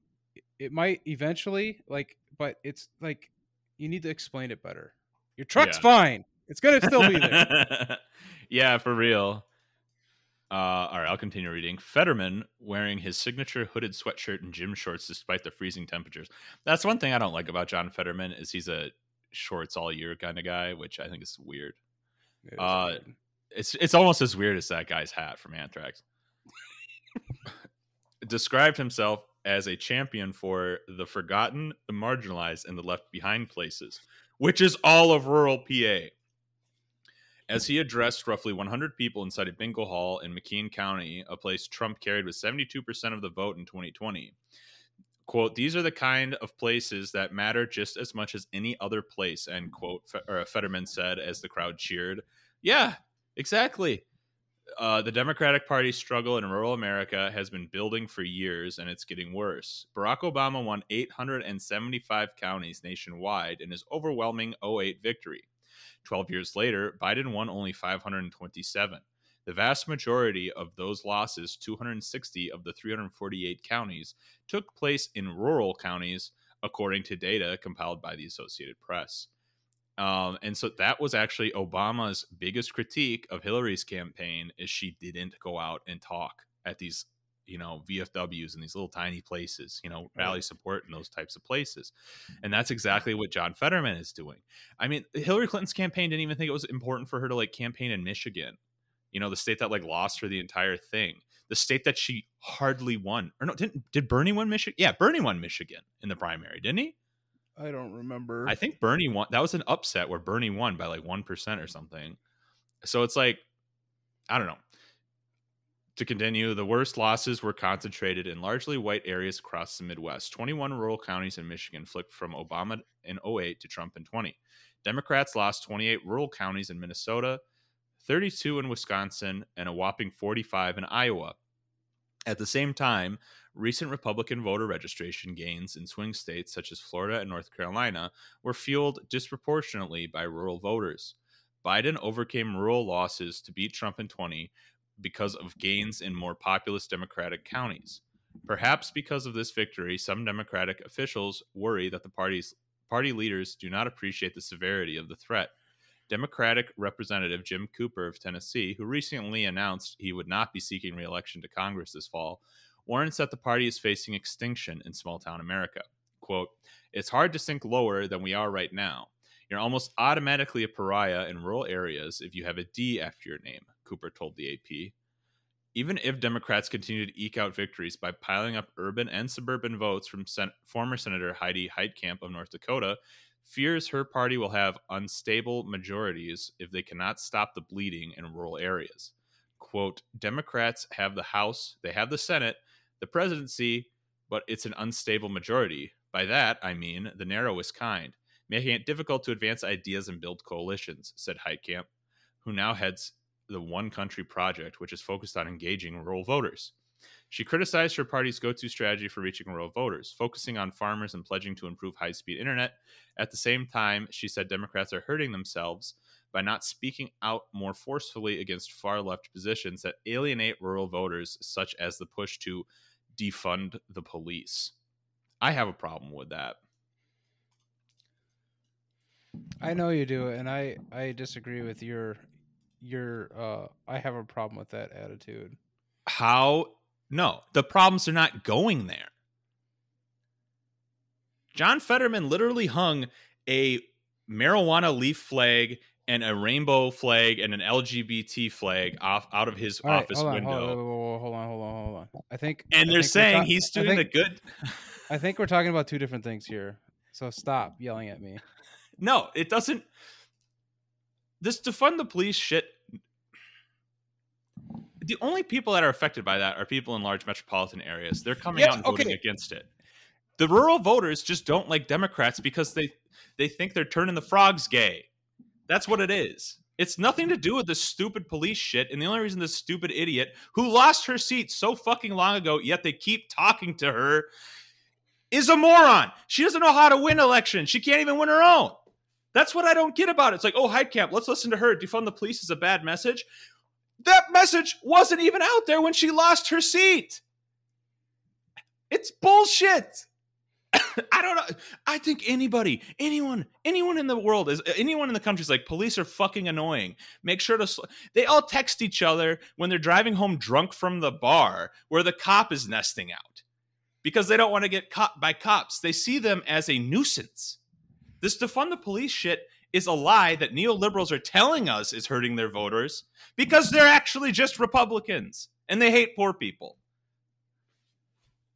[SPEAKER 2] It- might eventually like but it's like you need to explain it better your truck's
[SPEAKER 1] Yeah.
[SPEAKER 2] fine it's going to still be there *laughs*
[SPEAKER 1] yeah, for real. Uh, all right, I'll continue reading. Fetterman wearing his signature hooded sweatshirt and gym shorts despite the freezing temperatures. That's one thing I don't like about John Fetterman is he's a shorts all year kind of guy, which I think is weird.
[SPEAKER 2] It is
[SPEAKER 1] Uh,
[SPEAKER 2] weird.
[SPEAKER 1] It's it's almost as weird as that guy's hat from Anthrax. *laughs* Described himself as a champion for the forgotten, the marginalized, and the left behind places, which is all of rural PA. As he addressed roughly 100 people inside a bingo hall in McKean County, a place Trump carried with 72% of the vote in 2020. Quote, these are the kind of places that matter just as much as any other place, end quote, Fetterman said as the crowd cheered. Yeah, exactly. Uh, the Democratic Party's struggle in rural America has been building for years and it's getting worse. Barack Obama won 875 counties nationwide in his overwhelming 08 victory. 12 years later, Biden won only 527. The vast majority of those losses, 260 of the 348 counties, took place in rural counties, according to data compiled by the Associated Press. Um, and so that was actually Obama's biggest critique of Hillary's campaign is she didn't go out and talk at these, you know, VFWs and these little tiny places, you know, rally support in those types of places. And that's exactly what John Fetterman is doing. I mean, Hillary Clinton's campaign didn't even think it was important for her to like campaign in Michigan, you know, the state that like lost her the entire thing, the state that she hardly won. Or no, didn't did Bernie win Michigan? Yeah, Bernie won Michigan in the primary, didn't he?
[SPEAKER 2] I don't remember
[SPEAKER 1] I think Bernie won. That was an upset where Bernie won by like 1% or something. So it's like, I don't know. To continue, the worst losses were concentrated in largely white areas across the Midwest. 21 rural counties in Michigan flipped from Obama in 08 to Trump in 20. Democrats lost 28 rural counties in Minnesota, 32 in Wisconsin, and a whopping 45 in Iowa. At the same time, recent Republican voter registration gains in swing states such as Florida and North Carolina were fueled disproportionately by rural voters. Biden overcame rural losses to beat Trump in 20 because of gains in more populous Democratic counties. Perhaps because of this victory, some Democratic officials worry that the party's party leaders do not appreciate the severity of the threat. Democratic Representative Jim Cooper of Tennessee, who recently announced he would not be seeking re-election to Congress this fall, warns that the party is facing extinction in small town America. Quote, It's hard to sink lower than we are right now. You're almost automatically a pariah in rural areas if you have a D after your name, Cooper told the AP. Even if Democrats continue to eke out victories by piling up urban and suburban votes from Sen- former Senator Heidi Heitkamp of North Dakota, fears her party will have unstable majorities if they cannot stop the bleeding in rural areas. Quote, Democrats have the House, they have the Senate, the presidency, but it's an unstable majority. By that, I mean the narrowest kind, making it difficult to advance ideas and build coalitions, said Heitkamp, who now heads the One Country Project, which is focused on engaging rural voters. She criticized her party's go to strategy for reaching rural voters, focusing on farmers and pledging to improve high speed internet. At the same time, she said Democrats are hurting themselves by not speaking out more forcefully against far left positions that alienate rural voters, such as the push to defund the police. I have a problem with that.
[SPEAKER 2] I know you do, and I I disagree with your your. uh I have a problem with that attitude.
[SPEAKER 1] How? No, the problems are not going there. John Fetterman literally hung a marijuana leaf flag and a rainbow flag and an LGBT flag off out of his
[SPEAKER 2] right,
[SPEAKER 1] office
[SPEAKER 2] hold on,
[SPEAKER 1] window.
[SPEAKER 2] Hold on, hold on, hold on, hold on. I think,
[SPEAKER 1] and
[SPEAKER 2] I
[SPEAKER 1] they're
[SPEAKER 2] think
[SPEAKER 1] saying
[SPEAKER 2] ta-
[SPEAKER 1] he's doing
[SPEAKER 2] think,
[SPEAKER 1] the good.
[SPEAKER 2] I think we're talking about two different things here. So stop yelling at me. *laughs*
[SPEAKER 1] No, it doesn't. This defund the police shit. The only people that are affected by that are people in large metropolitan areas. They're coming
[SPEAKER 2] Yeah,
[SPEAKER 1] out and voting
[SPEAKER 2] okay.
[SPEAKER 1] against it. The rural voters just don't like Democrats because they they think they're turning the frogs gay. That's what it is. It's nothing to do with this stupid police shit. And the only reason this stupid idiot who lost her seat so fucking long ago, yet they keep talking to her, is a moron. She doesn't know how to win elections. She can't even win her own. That's what I don't get about it. It's like, oh, Heitkamp, let's listen to her. Defund the police is a bad message. That message wasn't even out there when she lost her seat. It's bullshit. *coughs* I don't know. I think anybody, anyone, anyone in the world is anyone in the country is like police are fucking annoying. Make sure to. Sl-. They all text each other when they're driving home drunk from the bar where the cop is nesting out because they don't want to get caught by cops. They see them as a nuisance. This defund the police shit is a lie that neoliberals are telling us is hurting their voters because they're actually just Republicans and they hate poor people.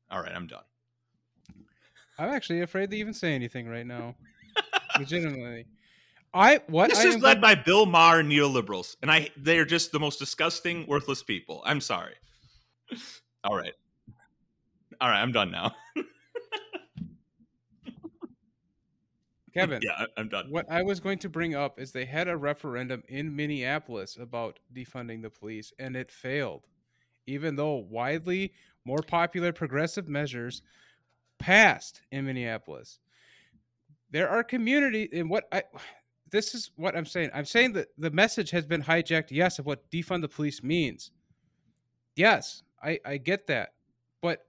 [SPEAKER 1] All right, I'm done.
[SPEAKER 2] I'm actually afraid to even say anything right now. *laughs* Legitimately. I what
[SPEAKER 1] This
[SPEAKER 2] I
[SPEAKER 1] is led by Bill Maher neoliberals, and I they're just the most disgusting, worthless people. I'm sorry. *laughs* All right. All right, I'm done now. *laughs*
[SPEAKER 2] Kevin.
[SPEAKER 1] yeah, I'm done.
[SPEAKER 2] What I was going to bring up is they had a referendum in Minneapolis about defunding the police, and it failed, even though widely more popular progressive measures passed in Minneapolis. There are community in what I. This is what I'm saying. I'm saying that the message has been hijacked. Yes, of what defund the police means. Yes, I I get that, but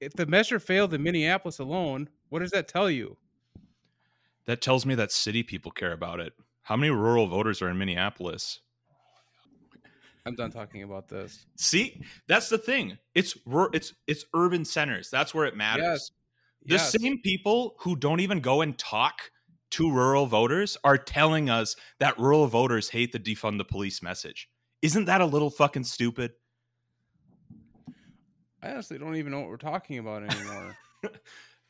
[SPEAKER 2] if the measure failed in Minneapolis alone, what does that tell you?
[SPEAKER 1] That tells me that city people care about it. How many rural voters are in Minneapolis?
[SPEAKER 2] I'm done talking about this.
[SPEAKER 1] See, that's the thing. It's it's it's urban centers. That's where it matters.
[SPEAKER 2] Yes.
[SPEAKER 1] The
[SPEAKER 2] Yes.
[SPEAKER 1] same people who don't even go and talk to rural voters are telling us that rural voters hate the defund the police message. Isn't that a little fucking stupid?
[SPEAKER 2] I honestly don't even know what we're talking about anymore. *laughs*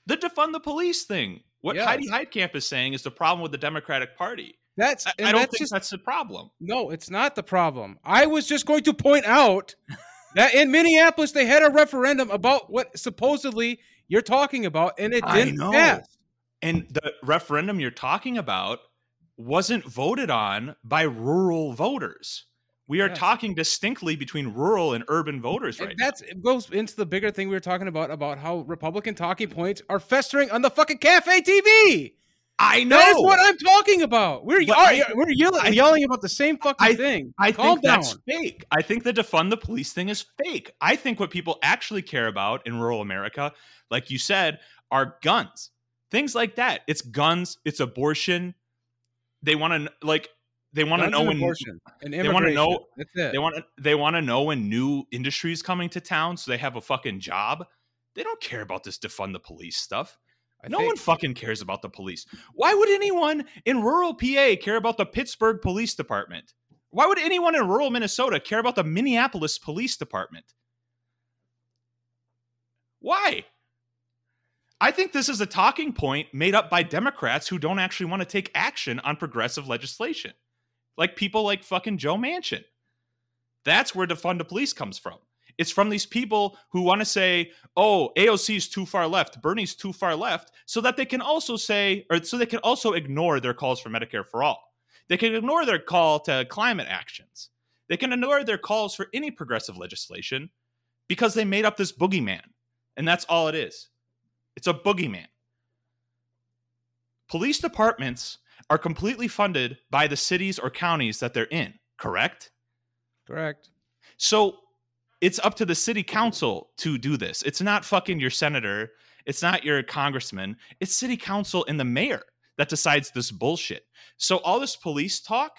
[SPEAKER 1] The defund the police thing. What
[SPEAKER 2] Yes.
[SPEAKER 1] Heidi Heitkamp is saying is the problem with the Democratic Party.
[SPEAKER 2] That's
[SPEAKER 1] I,
[SPEAKER 2] and
[SPEAKER 1] I don't
[SPEAKER 2] that's
[SPEAKER 1] think
[SPEAKER 2] just
[SPEAKER 1] that's the problem.
[SPEAKER 2] no, it's not the problem. I was just going to point out *laughs* that in Minneapolis they had a referendum about what supposedly you're talking about, and it didn't pass.
[SPEAKER 1] And the referendum you're talking about wasn't voted on by rural voters. We are
[SPEAKER 2] Yes.
[SPEAKER 1] talking distinctly between rural and urban voters
[SPEAKER 2] And
[SPEAKER 1] right now.
[SPEAKER 2] that's it goes into the bigger thing we were talking about about how Republican talking points are festering on the fucking cafe TV.
[SPEAKER 1] I know.
[SPEAKER 2] That is what I'm talking about. We're
[SPEAKER 1] But
[SPEAKER 2] are- we're yelling,
[SPEAKER 1] I-
[SPEAKER 2] yelling about the same fucking
[SPEAKER 1] I-
[SPEAKER 2] thing.
[SPEAKER 1] I
[SPEAKER 2] Calm
[SPEAKER 1] think
[SPEAKER 2] down.
[SPEAKER 1] that's fake. I think the defund the police thing is fake. I think what people actually care about in rural America, like you said, are guns. Things like that. It's guns, it's abortion. They want to like they want to know when
[SPEAKER 2] abortion and
[SPEAKER 1] they wanna know-
[SPEAKER 2] That's it.
[SPEAKER 1] they want they want to know when new industries coming to town so they have a fucking job. They don't care about this defund the police stuff.
[SPEAKER 2] I
[SPEAKER 1] no
[SPEAKER 2] think-
[SPEAKER 1] one fucking cares about the police. Why would anyone in rural PA care about the Pittsburgh Police Department? Why would anyone in rural Minnesota care about the Minneapolis Police Department? Why? I think this is a talking point made up by Democrats who don't actually want to take action on progressive legislation. Like people like fucking Joe Manchin. That's where defund the police comes from. It's from these people who want to say, oh, AOC is too far left, Bernie's too far left, so that they can also say, or so they can also ignore their calls for Medicare for all. They can ignore their call to climate actions. They can ignore their calls for any progressive legislation because they made up this boogeyman. And that's all it is. It's a boogeyman. Police departments are completely funded by the cities or counties that they're in, correct?
[SPEAKER 2] Correct.
[SPEAKER 1] So it's up to the city council to do this. It's not fucking your senator. It's not your congressman. It's city council and the mayor that decides this bullshit. So all this police talk,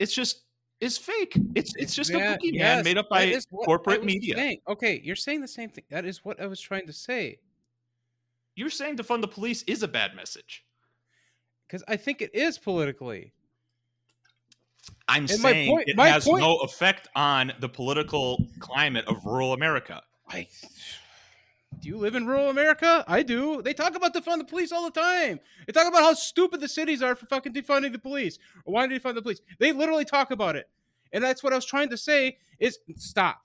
[SPEAKER 1] it's just is fake. It's it's just
[SPEAKER 2] Yeah,
[SPEAKER 1] a boogeyman
[SPEAKER 2] yes,
[SPEAKER 1] made up by corporate media.
[SPEAKER 2] saying. Okay, you're saying the same thing. That is what I was trying to say.
[SPEAKER 1] You're saying to fund the police is a bad message.
[SPEAKER 2] Because I think it is politically.
[SPEAKER 1] I'm
[SPEAKER 2] And
[SPEAKER 1] saying
[SPEAKER 2] point-
[SPEAKER 1] it has
[SPEAKER 2] point-
[SPEAKER 1] no effect on the political climate of rural America.
[SPEAKER 2] I do you live in rural America? I do. They talk about defund the police all the time. They talk about how stupid the cities are for fucking defunding the police or wanting to defund the police. They literally talk about it, and that's what I was trying to say. Is stop.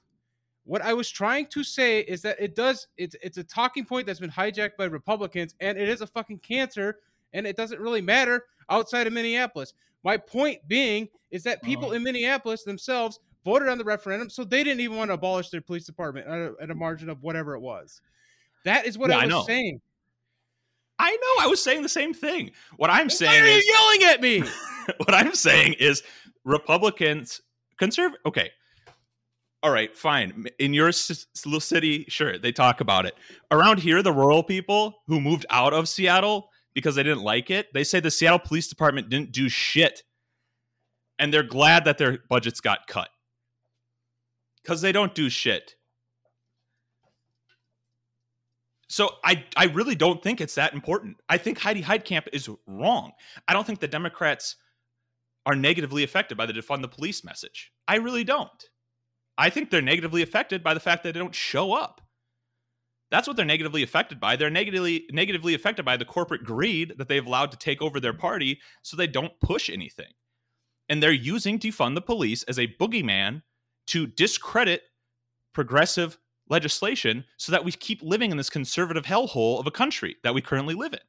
[SPEAKER 2] What I was trying to say is that it does. It's it's a talking point that's been hijacked by Republicans, and it is a fucking cancer, and it doesn't really matter outside of Minneapolis. My point being is that people
[SPEAKER 1] Uh-huh.
[SPEAKER 2] in Minneapolis themselves voted on the referendum, so they didn't even want to abolish their police department at a, at a margin of whatever it was. That is what
[SPEAKER 1] Yeah, I
[SPEAKER 2] I was
[SPEAKER 1] know.
[SPEAKER 2] saying.
[SPEAKER 1] I know. I was saying the same thing. What I'm
[SPEAKER 2] Why
[SPEAKER 1] saying
[SPEAKER 2] are you
[SPEAKER 1] is
[SPEAKER 2] yelling at me? *laughs*
[SPEAKER 1] what I'm saying is Republicans, conservative. Okay. All right, fine. In your little city, sure, they talk about it. Around here, the rural people who moved out of Seattle because they didn't like it, they say the Seattle Police Department didn't do shit. And they're glad that their budgets got cut because they don't do shit. So I I really don't think it's that important. I think Heidi Heitkamp is wrong. I don't think the Democrats are negatively affected by the defund the police message. I really don't. I think they're negatively affected by the fact that they don't show up. That's what they're negatively affected by. They're negatively negatively affected by the corporate greed that they've allowed to take over their party so they don't push anything. And they're using defund the police as a boogeyman to discredit progressive legislation so that we keep living in this conservative hellhole of a country that we currently live in.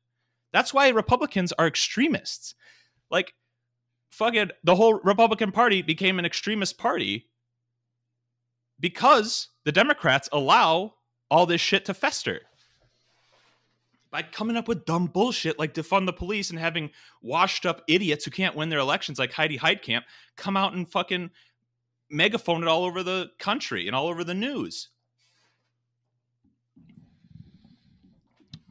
[SPEAKER 1] That's why Republicans are extremists. Like, fucking, the whole Republican Party became an extremist party because the Democrats allow all this shit to fester. By coming up with dumb bullshit like defund the police and having washed up idiots who can't win their elections like Heidi Heitkamp come out and fucking megaphone it all over the country and all over the news.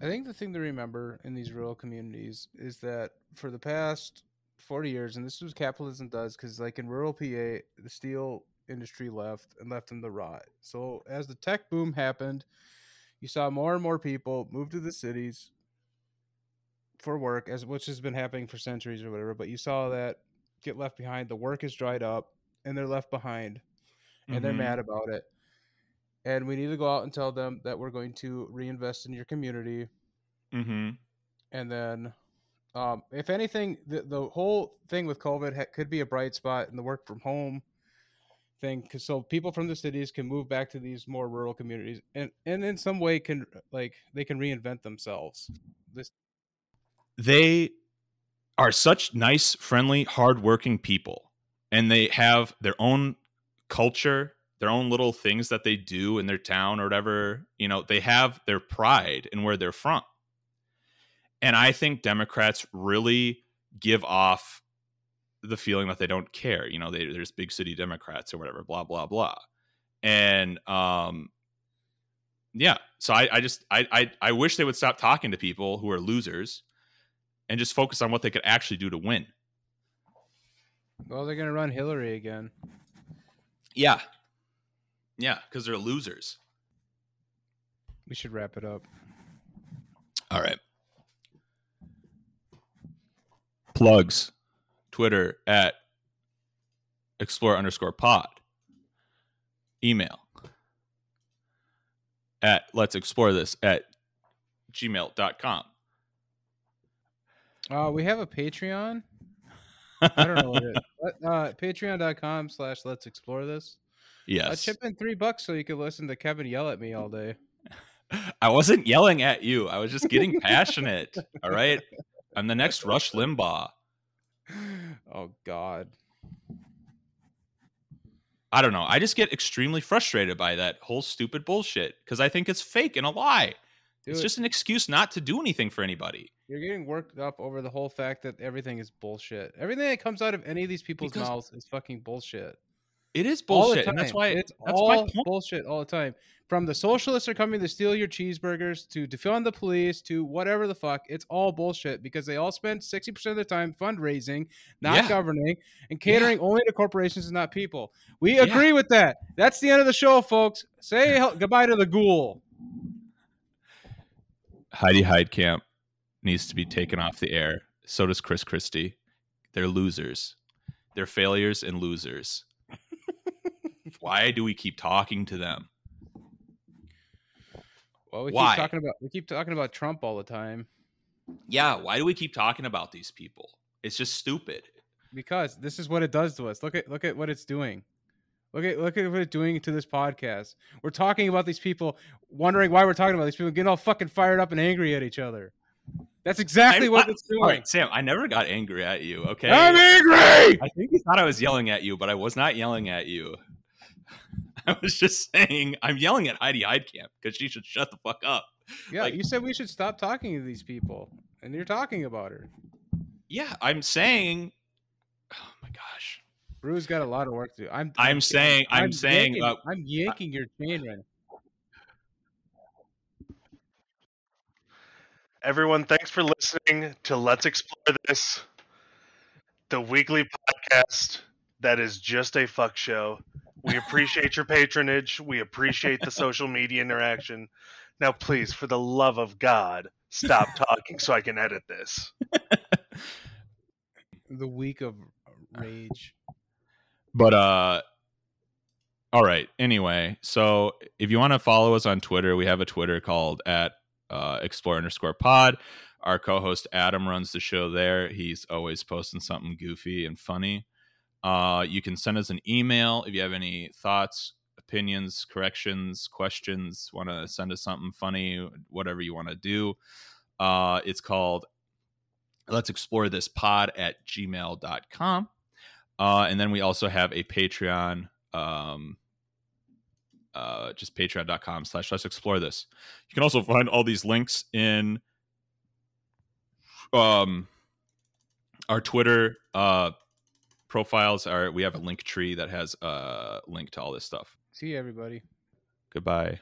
[SPEAKER 2] I think the thing to remember in these rural communities is that for the past 40 years, and this is what capitalism does, because like in rural PA, the steel industry left and left them to rot. So as the tech boom happened, you saw more and more people move to the cities for work, as which has been happening for centuries or whatever. But you saw that get left behind. The work is dried up, and they're left behind, and they're
[SPEAKER 1] Mhm.
[SPEAKER 2] mad about it. And we need to go out and tell them that we're going to reinvest in your community
[SPEAKER 1] Mm-hmm.
[SPEAKER 2] and then um, if anything the, the whole thing with covid ha- could be a bright spot in the work from home thing so people from the cities can move back to these more rural communities and and in some way can like they can reinvent themselves this
[SPEAKER 1] they are such nice, friendly, hardworking people, and they have their own culture, their own little things that they do in their town or whatever. You know, they have their pride in where they're from, and I think Democrats really give off the feeling that they don't care. You know, they, there's big city Democrats or whatever, blah blah blah, and um, yeah. So I, I just I, I I wish they would stop talking to people who are losers and just focus on what they could actually do to win.
[SPEAKER 2] well they're gonna run hillary again
[SPEAKER 1] Yeah. Yeah, because they're losers.
[SPEAKER 2] we should wrap it up
[SPEAKER 1] All right. Plugs. Twitter at explore underscore pod. Email at let's explore this at gmail.com.
[SPEAKER 2] Uh, we have a Patreon. *laughs* I don't know what it is. Uh, Patreon.com slash let's explore this.
[SPEAKER 1] Yes.
[SPEAKER 2] chip in three bucks so you can listen to Kevin yell at me all day. *laughs*
[SPEAKER 1] I wasn't yelling at you. I was just getting passionate. All right. I'm the next Rush Limbaugh. *laughs*
[SPEAKER 2] Oh God.
[SPEAKER 1] I don't know. I just get extremely frustrated by that whole stupid bullshit because I think it's fake and a lie.
[SPEAKER 2] Dude,
[SPEAKER 1] It's just an excuse not to do anything for anybody.
[SPEAKER 2] you're getting worked up over the whole fact that everything is bullshit. Everything that comes out of any of these people's
[SPEAKER 1] Because-
[SPEAKER 2] mouths is fucking bullshit.
[SPEAKER 1] It is bullshit, and that's why
[SPEAKER 2] it's
[SPEAKER 1] that's
[SPEAKER 2] all
[SPEAKER 1] my
[SPEAKER 2] bullshit all the time. From the socialists are coming to steal your cheeseburgers to defund the police to whatever the fuck, it's all bullshit because they all spend sixty percent of their time fundraising, not
[SPEAKER 1] Yeah.
[SPEAKER 2] governing, and catering only to corporations and not people. We
[SPEAKER 1] Yeah.
[SPEAKER 2] agree with that. That's the end of the show, folks. Say hel- goodbye to the ghoul.
[SPEAKER 1] Heidi Heitkamp needs to be taken off the air. So does Chris Christie. They're losers. They're failures and losers. Why do we keep talking to them?
[SPEAKER 2] Well, we
[SPEAKER 1] Why?
[SPEAKER 2] keep talking about we keep talking about Trump all the time
[SPEAKER 1] Yeah, why do we keep talking about these people? It's just stupid.
[SPEAKER 2] because this is what it does to us. Look at look at what it's doing. Look at look at what it's doing to this podcast. We're talking about these people, wondering why we're talking about these people, getting all fucking fired up and angry at each other. That's exactly
[SPEAKER 1] I'm
[SPEAKER 2] what
[SPEAKER 1] not-
[SPEAKER 2] it's doing.
[SPEAKER 1] Right, Sam, I never got angry at you, okay?
[SPEAKER 2] I'm angry.
[SPEAKER 1] I think you thought I was yelling at you, but I was not yelling at you. *laughs* I was just saying I'm yelling at Heidi Heitkamp because she should shut the fuck up.
[SPEAKER 2] Yeah,
[SPEAKER 1] like-
[SPEAKER 2] you said we should stop talking to these people, and you're talking about her.
[SPEAKER 1] Yeah, I'm saying. Oh my gosh.
[SPEAKER 2] Brew's got a lot of work to do. I'm
[SPEAKER 1] I'm saying- I'm saying,
[SPEAKER 2] yanking,
[SPEAKER 1] uh,
[SPEAKER 2] I'm yanking your chain right now.
[SPEAKER 3] Everyone, thanks for listening to Let's Explore This, the weekly podcast that is just a fuck show. We appreciate your patronage. We appreciate the social media interaction. Now, please, for the love of God, stop *laughs* talking so I can edit this.
[SPEAKER 2] The week of rage.
[SPEAKER 1] But uh all right. Anyway, so if you want to follow us on Twitter, we have a Twitter called at uh, explore underscore pod. Our co-host Adam runs the show there. He's always posting something goofy and funny. Uh, you can send us an email if you have any thoughts, opinions, corrections, questions. Want to send us something funny, whatever you want to do. Uh, it's called let's explore this pod at gmail.com. Uh, and then we also have a Patreon, um, uh, just patreon.com slash let's explore this. You can also find all these links in um, our Twitter uh, profiles. Are we have a link tree that has a link to all this stuff.
[SPEAKER 2] See you, everybody.
[SPEAKER 1] Goodbye.